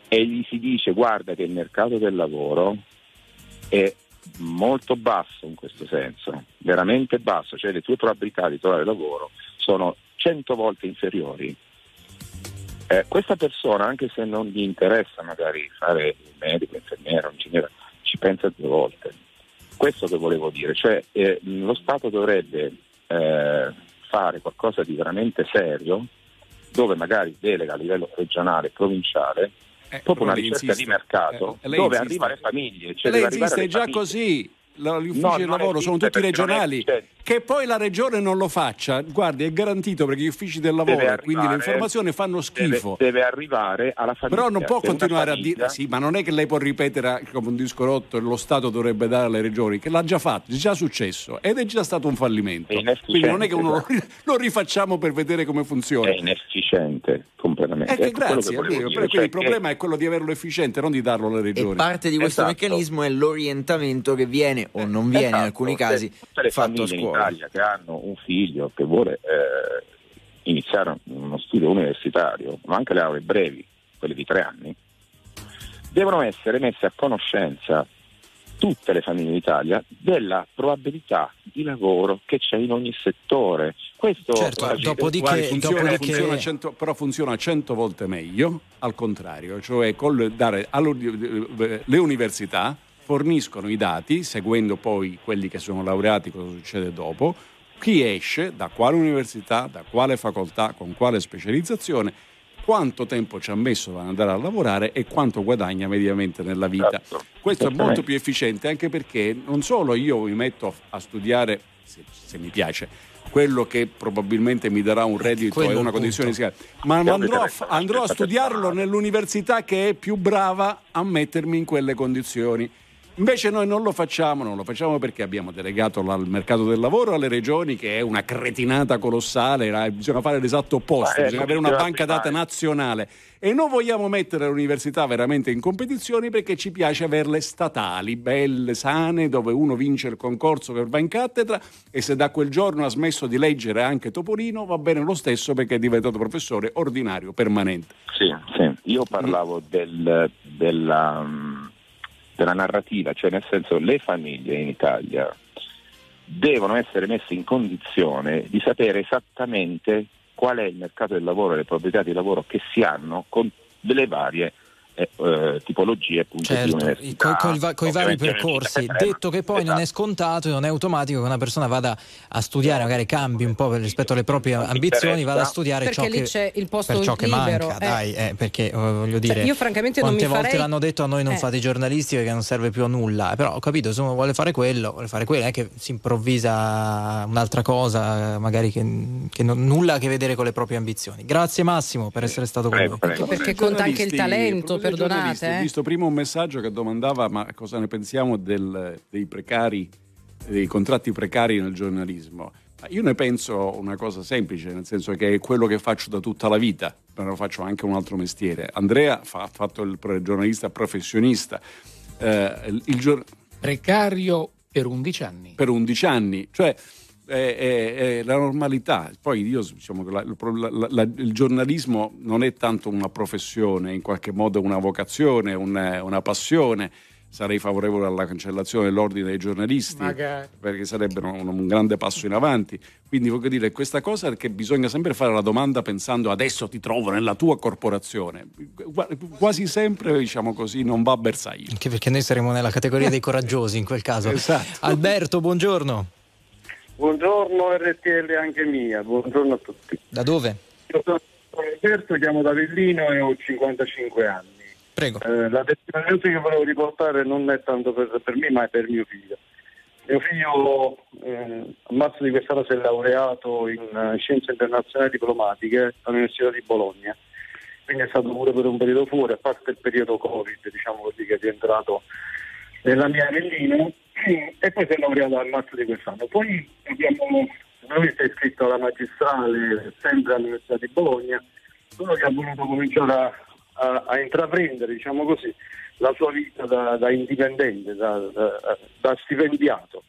e gli si dice guarda che il mercato del lavoro è molto basso in questo senso, veramente basso, cioè le tue probabilità di trovare lavoro sono 100 volte inferiori. Eh, questa persona, anche se non gli interessa magari fare il medico, l'infermiera, l'ingegnere, ci pensa due volte. Questo che volevo dire, cioè eh, lo Stato dovrebbe eh, fare qualcosa di veramente serio, dove magari delega a livello regionale e provinciale, proprio una ricerca insiste. di mercato, Eh, dove insiste. arriva alle famiglie. Cioè lei è alle già famiglie. così. Gli uffici No, del non lavoro sono esiste tutti regionali. Che poi la regione non lo faccia, guardi, è garantito perché gli uffici del lavoro, Deve quindi le arrivare- informazioni fanno Deve, schifo. deve arrivare alla famiglia. Però non può continuare a dire, sì, ma non è che lei può ripetere come un disco rotto lo Stato dovrebbe dare alle regioni, che l'ha già fatto, è già successo ed è già stato un fallimento. Quindi non è che uno lo, ri- lo rifacciamo per vedere come funziona. È inefficiente completamente. Eh, che Ecco quello grazie, che è vero, cioè il problema è quello di averlo efficiente, non di darlo alle E regioni. parte di questo Esatto. meccanismo è l'orientamento che viene o non viene Esatto, in alcuni casi fatto a scuola. Italia che hanno un figlio che vuole eh, iniziare uno studio universitario, ma anche le aule brevi, quelle di tre anni, devono essere messe a conoscenza tutte le famiglie d'Italia della probabilità di lavoro che c'è in ogni settore. Questo Certo, oggi- dopodiché- funziona, dopodiché- funziona cento- però funziona cento volte meglio al contrario, cioè col dare alle le università forniscono i dati, seguendo poi quelli che sono laureati, cosa succede dopo, chi esce, da quale università, da quale facoltà, con quale specializzazione, quanto tempo ci ha messo ad andare a lavorare e quanto guadagna mediamente nella vita. Questo è molto più efficiente anche perché non solo io mi metto a studiare, se, se mi piace, quello che probabilmente mi darà un reddito quello e una condizione di ma andrò a, andrò a studiarlo nell'università che è più brava a mettermi in quelle condizioni. Invece noi non lo facciamo, non lo facciamo perché abbiamo delegato al mercato del lavoro alle regioni che è una cretinata colossale, bisogna fare l'esatto opposto, eh, bisogna avere una banca prima, nazionale e non vogliamo mettere le università veramente in competizioni perché ci piace averle statali, belle, sane, dove uno vince il concorso che va in cattedra e se da quel giorno ha smesso di leggere anche Topolino va bene lo stesso perché è diventato professore ordinario permanente. Sì, sì. Io parlavo del- della, mm, della narrativa, cioè nel senso le famiglie in Italia devono essere messe in condizione di sapere esattamente qual è il mercato del lavoro e le probabilità di lavoro che si hanno con delle varie eh, eh, tipologie appunto di Certo, università. con i vari percorsi. Detto che poi non è Esatto. scontato e non è automatico che una persona vada a studiare, magari cambi un po' rispetto alle proprie ambizioni, vada a studiare Perché ciò lì che, c'è il posto per ciò che libero, manca. eh. Dai, eh, perché eh, voglio dire, io francamente non quante mi volte farei- l'hanno detto a noi non Eh. fate i giornalisti perché non serve più a nulla. Però ho capito, se uno vuole fare quello, vuole fare quello, non è che si improvvisa un'altra cosa, magari che, che non- nulla a che vedere con le proprie ambizioni. Grazie Massimo per essere stato con noi. Perché conta anche il talento, proprio giornalisti, perdonate. Ho eh. visto prima un messaggio che domandava ma cosa ne pensiamo del- dei precari, dei contratti precari nel giornalismo. Ma Io ne penso una cosa semplice, nel senso che è quello che faccio da tutta la vita, però faccio anche un altro mestiere. Andrea fa- ha fatto il pre- giornalista professionista. Eh, il, il gior- Precario Per 11 anni. per 11 anni, cioè è, è- è la normalità. Poi io diciamo che la- la- la- la- il giornalismo non è tanto una professione, in qualche modo una vocazione, un- una passione. Sarei favorevole alla cancellazione dell'ordine dei giornalisti Magari. perché sarebbe un, un grande passo in avanti. Quindi voglio dire, questa cosa è che bisogna sempre fare la domanda pensando adesso ti trovo nella tua corporazione. Qua- Quasi sempre, diciamo così, non va a bersaglio. Anche perché noi saremo nella categoria dei coraggiosi in quel caso. Esatto. Alberto, buongiorno. Buongiorno RTL anche mia, buongiorno a tutti. Da dove? Io sono Alberto, chiamo da Avellino e ho 55 anni. Prego. Eh, la testimonianza che volevo riportare non è tanto per, per me ma è per mio figlio. Mio figlio eh, a marzo di quest'anno si è laureato in eh, scienze internazionali diplomatiche all'Università di Bologna, quindi è stato pure per un periodo fuori, a parte il periodo Covid, diciamo così, che è rientrato nella mia Avellino e poi si è laureato a marzo di quest'anno. Poi abbiamo, è iscritto alla magistrale sempre all'Università di Bologna, solo che ha voluto cominciare a, a- a intraprendere, diciamo così, la sua vita da, da indipendente, da, da- da stipendiato.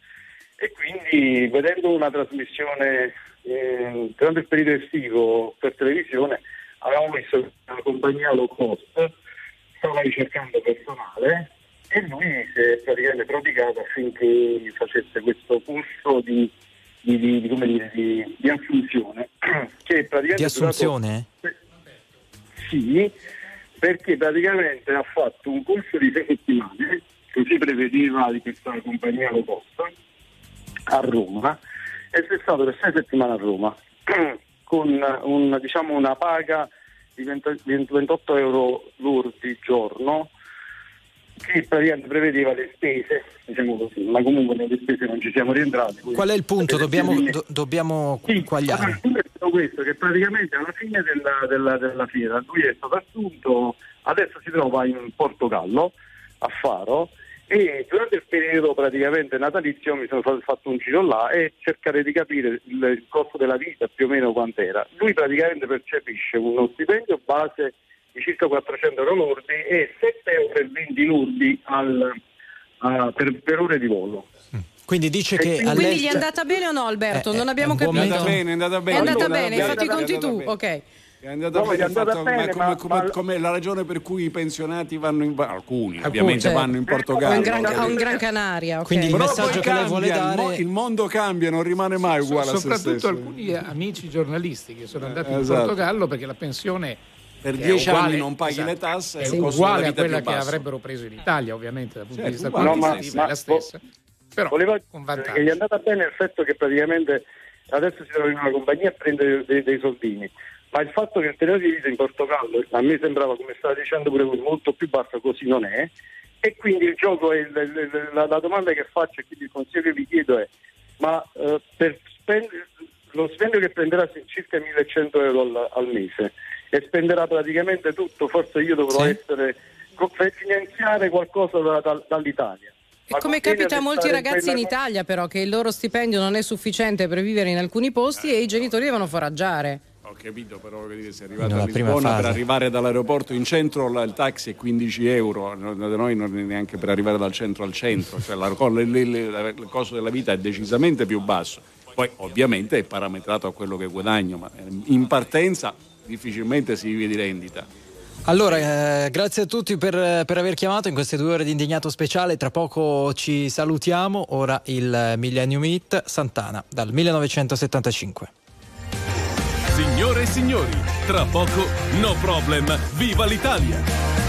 E quindi vedendo una trasmissione eh, durante il periodo estivo per televisione avevamo visto che una compagnia low cost stava ricercando personale e lui si è praticamente prodigato affinché facesse questo corso di, di- di- di- come dire, di- assunzione che praticamente Di assunzione? durato- sì, perché praticamente ha fatto un corso di sei settimane, così prevedeva di questa compagnia low cost, a Roma, e si è stato per sei settimane a Roma, con un, diciamo, una paga di 20 28 euro lordi giorno, che praticamente prevedeva le spese, diciamo così, ma comunque nelle spese non ci siamo rientrati. Qual è il punto? Dobbiamo, do- dobbiamo sì, quagliare. il punto è questo, che praticamente alla fine della, della- della fiera lui è stato assunto, adesso si trova in Portogallo, a Faro, e durante il periodo praticamente natalizio mi sono fa- fatto un giro là e cercare di capire il, il costo della vita più o meno quant'era. Lui praticamente percepisce uno stipendio base di circa 400 euro lordi e 7,20 euro lordi al- a- per, per ore di volo. Quindi dice che Quindi gli è andata bene o no Alberto? Eh, non eh, abbiamo un buon capito. È andata bene, È andata è andata bene, bene, fatti i è conti tu, bene. ok. È andata No, bene, è andata fatto- bene, come, ma- come- ma- come la ragione per cui i pensionati vanno in alcuni, ovviamente certo. vanno in Portogallo. in Gran, o in Gran Canaria, ok. Quindi il Però messaggio che lei vuole cambia, il dare- mo- il mondo cambia, non rimane mai So- uguale a se soprattutto stesso. alcuni amici giornalisti che sono andati in esatto. Portogallo perché la pensione Per dieci uguale- anni non paghi esatto, le tasse è uguale a quella che basso. avrebbero preso in Italia ovviamente dal punto Certo, di vista quantitativo sì, è la stessa però Voleva con vantaggio gli è andata bene il fatto che praticamente adesso si trova in una compagnia a prendere dei, dei soldini, ma il fatto che il tenore di vita in Portogallo a me sembrava, come stava dicendo pure voi, molto più basso, così non è. E quindi il gioco è la, la domanda che faccio e quindi il consiglio che vi chiedo è: ma eh, per spendere lo stipendio che prenderà circa 1100 euro al, al mese e spenderà praticamente tutto, forse io dovrò Sì. essere finanziare qualcosa da- da- dall'Italia. E Ma come capita a molti in ragazzi in Italia però che il loro stipendio non è sufficiente per vivere in alcuni posti e i genitori devono foraggiare. Ho capito, però voglio dire, se arrivate Nella a prima Lisbona per arrivare dall'aeroporto in centro la- il taxi è 15 euro, no- da noi non è neanche per arrivare dal centro al centro, cioè la- il costo della vita è decisamente più basso. Poi ovviamente è parametrato a quello che guadagno, ma eh, in partenza difficilmente si vive di rendita. Allora, eh, grazie a tutti per, per aver chiamato in queste due ore di indignato speciale. Tra poco ci salutiamo. Ora il Millennium Hit Santana dal 1975. Signore e signori, tra poco No Problem, viva l'Italia!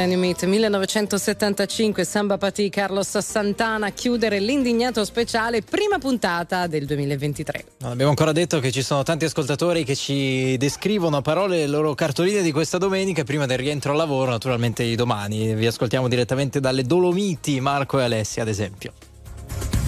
Millennium Meet 1975 Samba Pati Carlos Santana chiudere l'indignato speciale prima puntata del 2023 Non abbiamo ancora detto che ci sono tanti ascoltatori che ci descrivono a parole le loro cartoline di questa domenica prima del rientro al lavoro, naturalmente domani. Vi ascoltiamo direttamente dalle Dolomiti, Marco e Alessia ad esempio.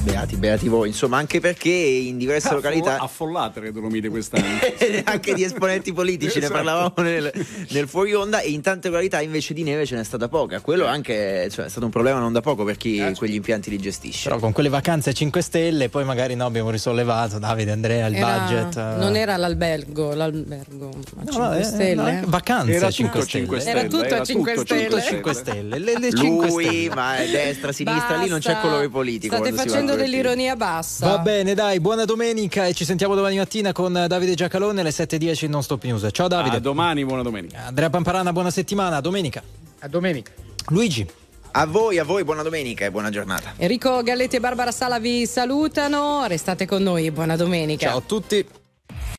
Beati, beati voi, insomma, anche perché in diverse Affolla- località Affollate le Dolomiti quest'anno. anche di esponenti politici ne Esatto. parlavamo nel, nel fuori onda e in tante località invece di neve ce n'è stata poca. Quello anche cioè, è stato un problema non da poco per chi quegli impianti li gestisce. Però con quelle vacanze a 5 stelle poi magari no, abbiamo risollevato Davide, Andrea, il Era- budget. eh. non era l'albergo l'albergo a 5 no, eh, stelle no, vacanze Era a 5 tutto stelle. 5 Era stelle, tutto a era 5 tutto stelle. 5 stelle. Le, le 5 Lui, stelle. ma destra, sinistra, lì non c'è Basta. colore politico. state quando si va a facendo tipo. dell'ironia bassa Va bene, dai, buona domenica e ci sentiamo domani mattina con Davide Giacalone alle 7.10 in Non Stop News. Ciao Davide. A domani, buona domenica. Andrea Pamparana, buona settimana, a domenica. A domenica. Luigi. A voi, a voi, buona domenica e buona giornata. Enrico Galletti e Barbara Sala vi salutano restate con noi buona domenica Ciao a tutti.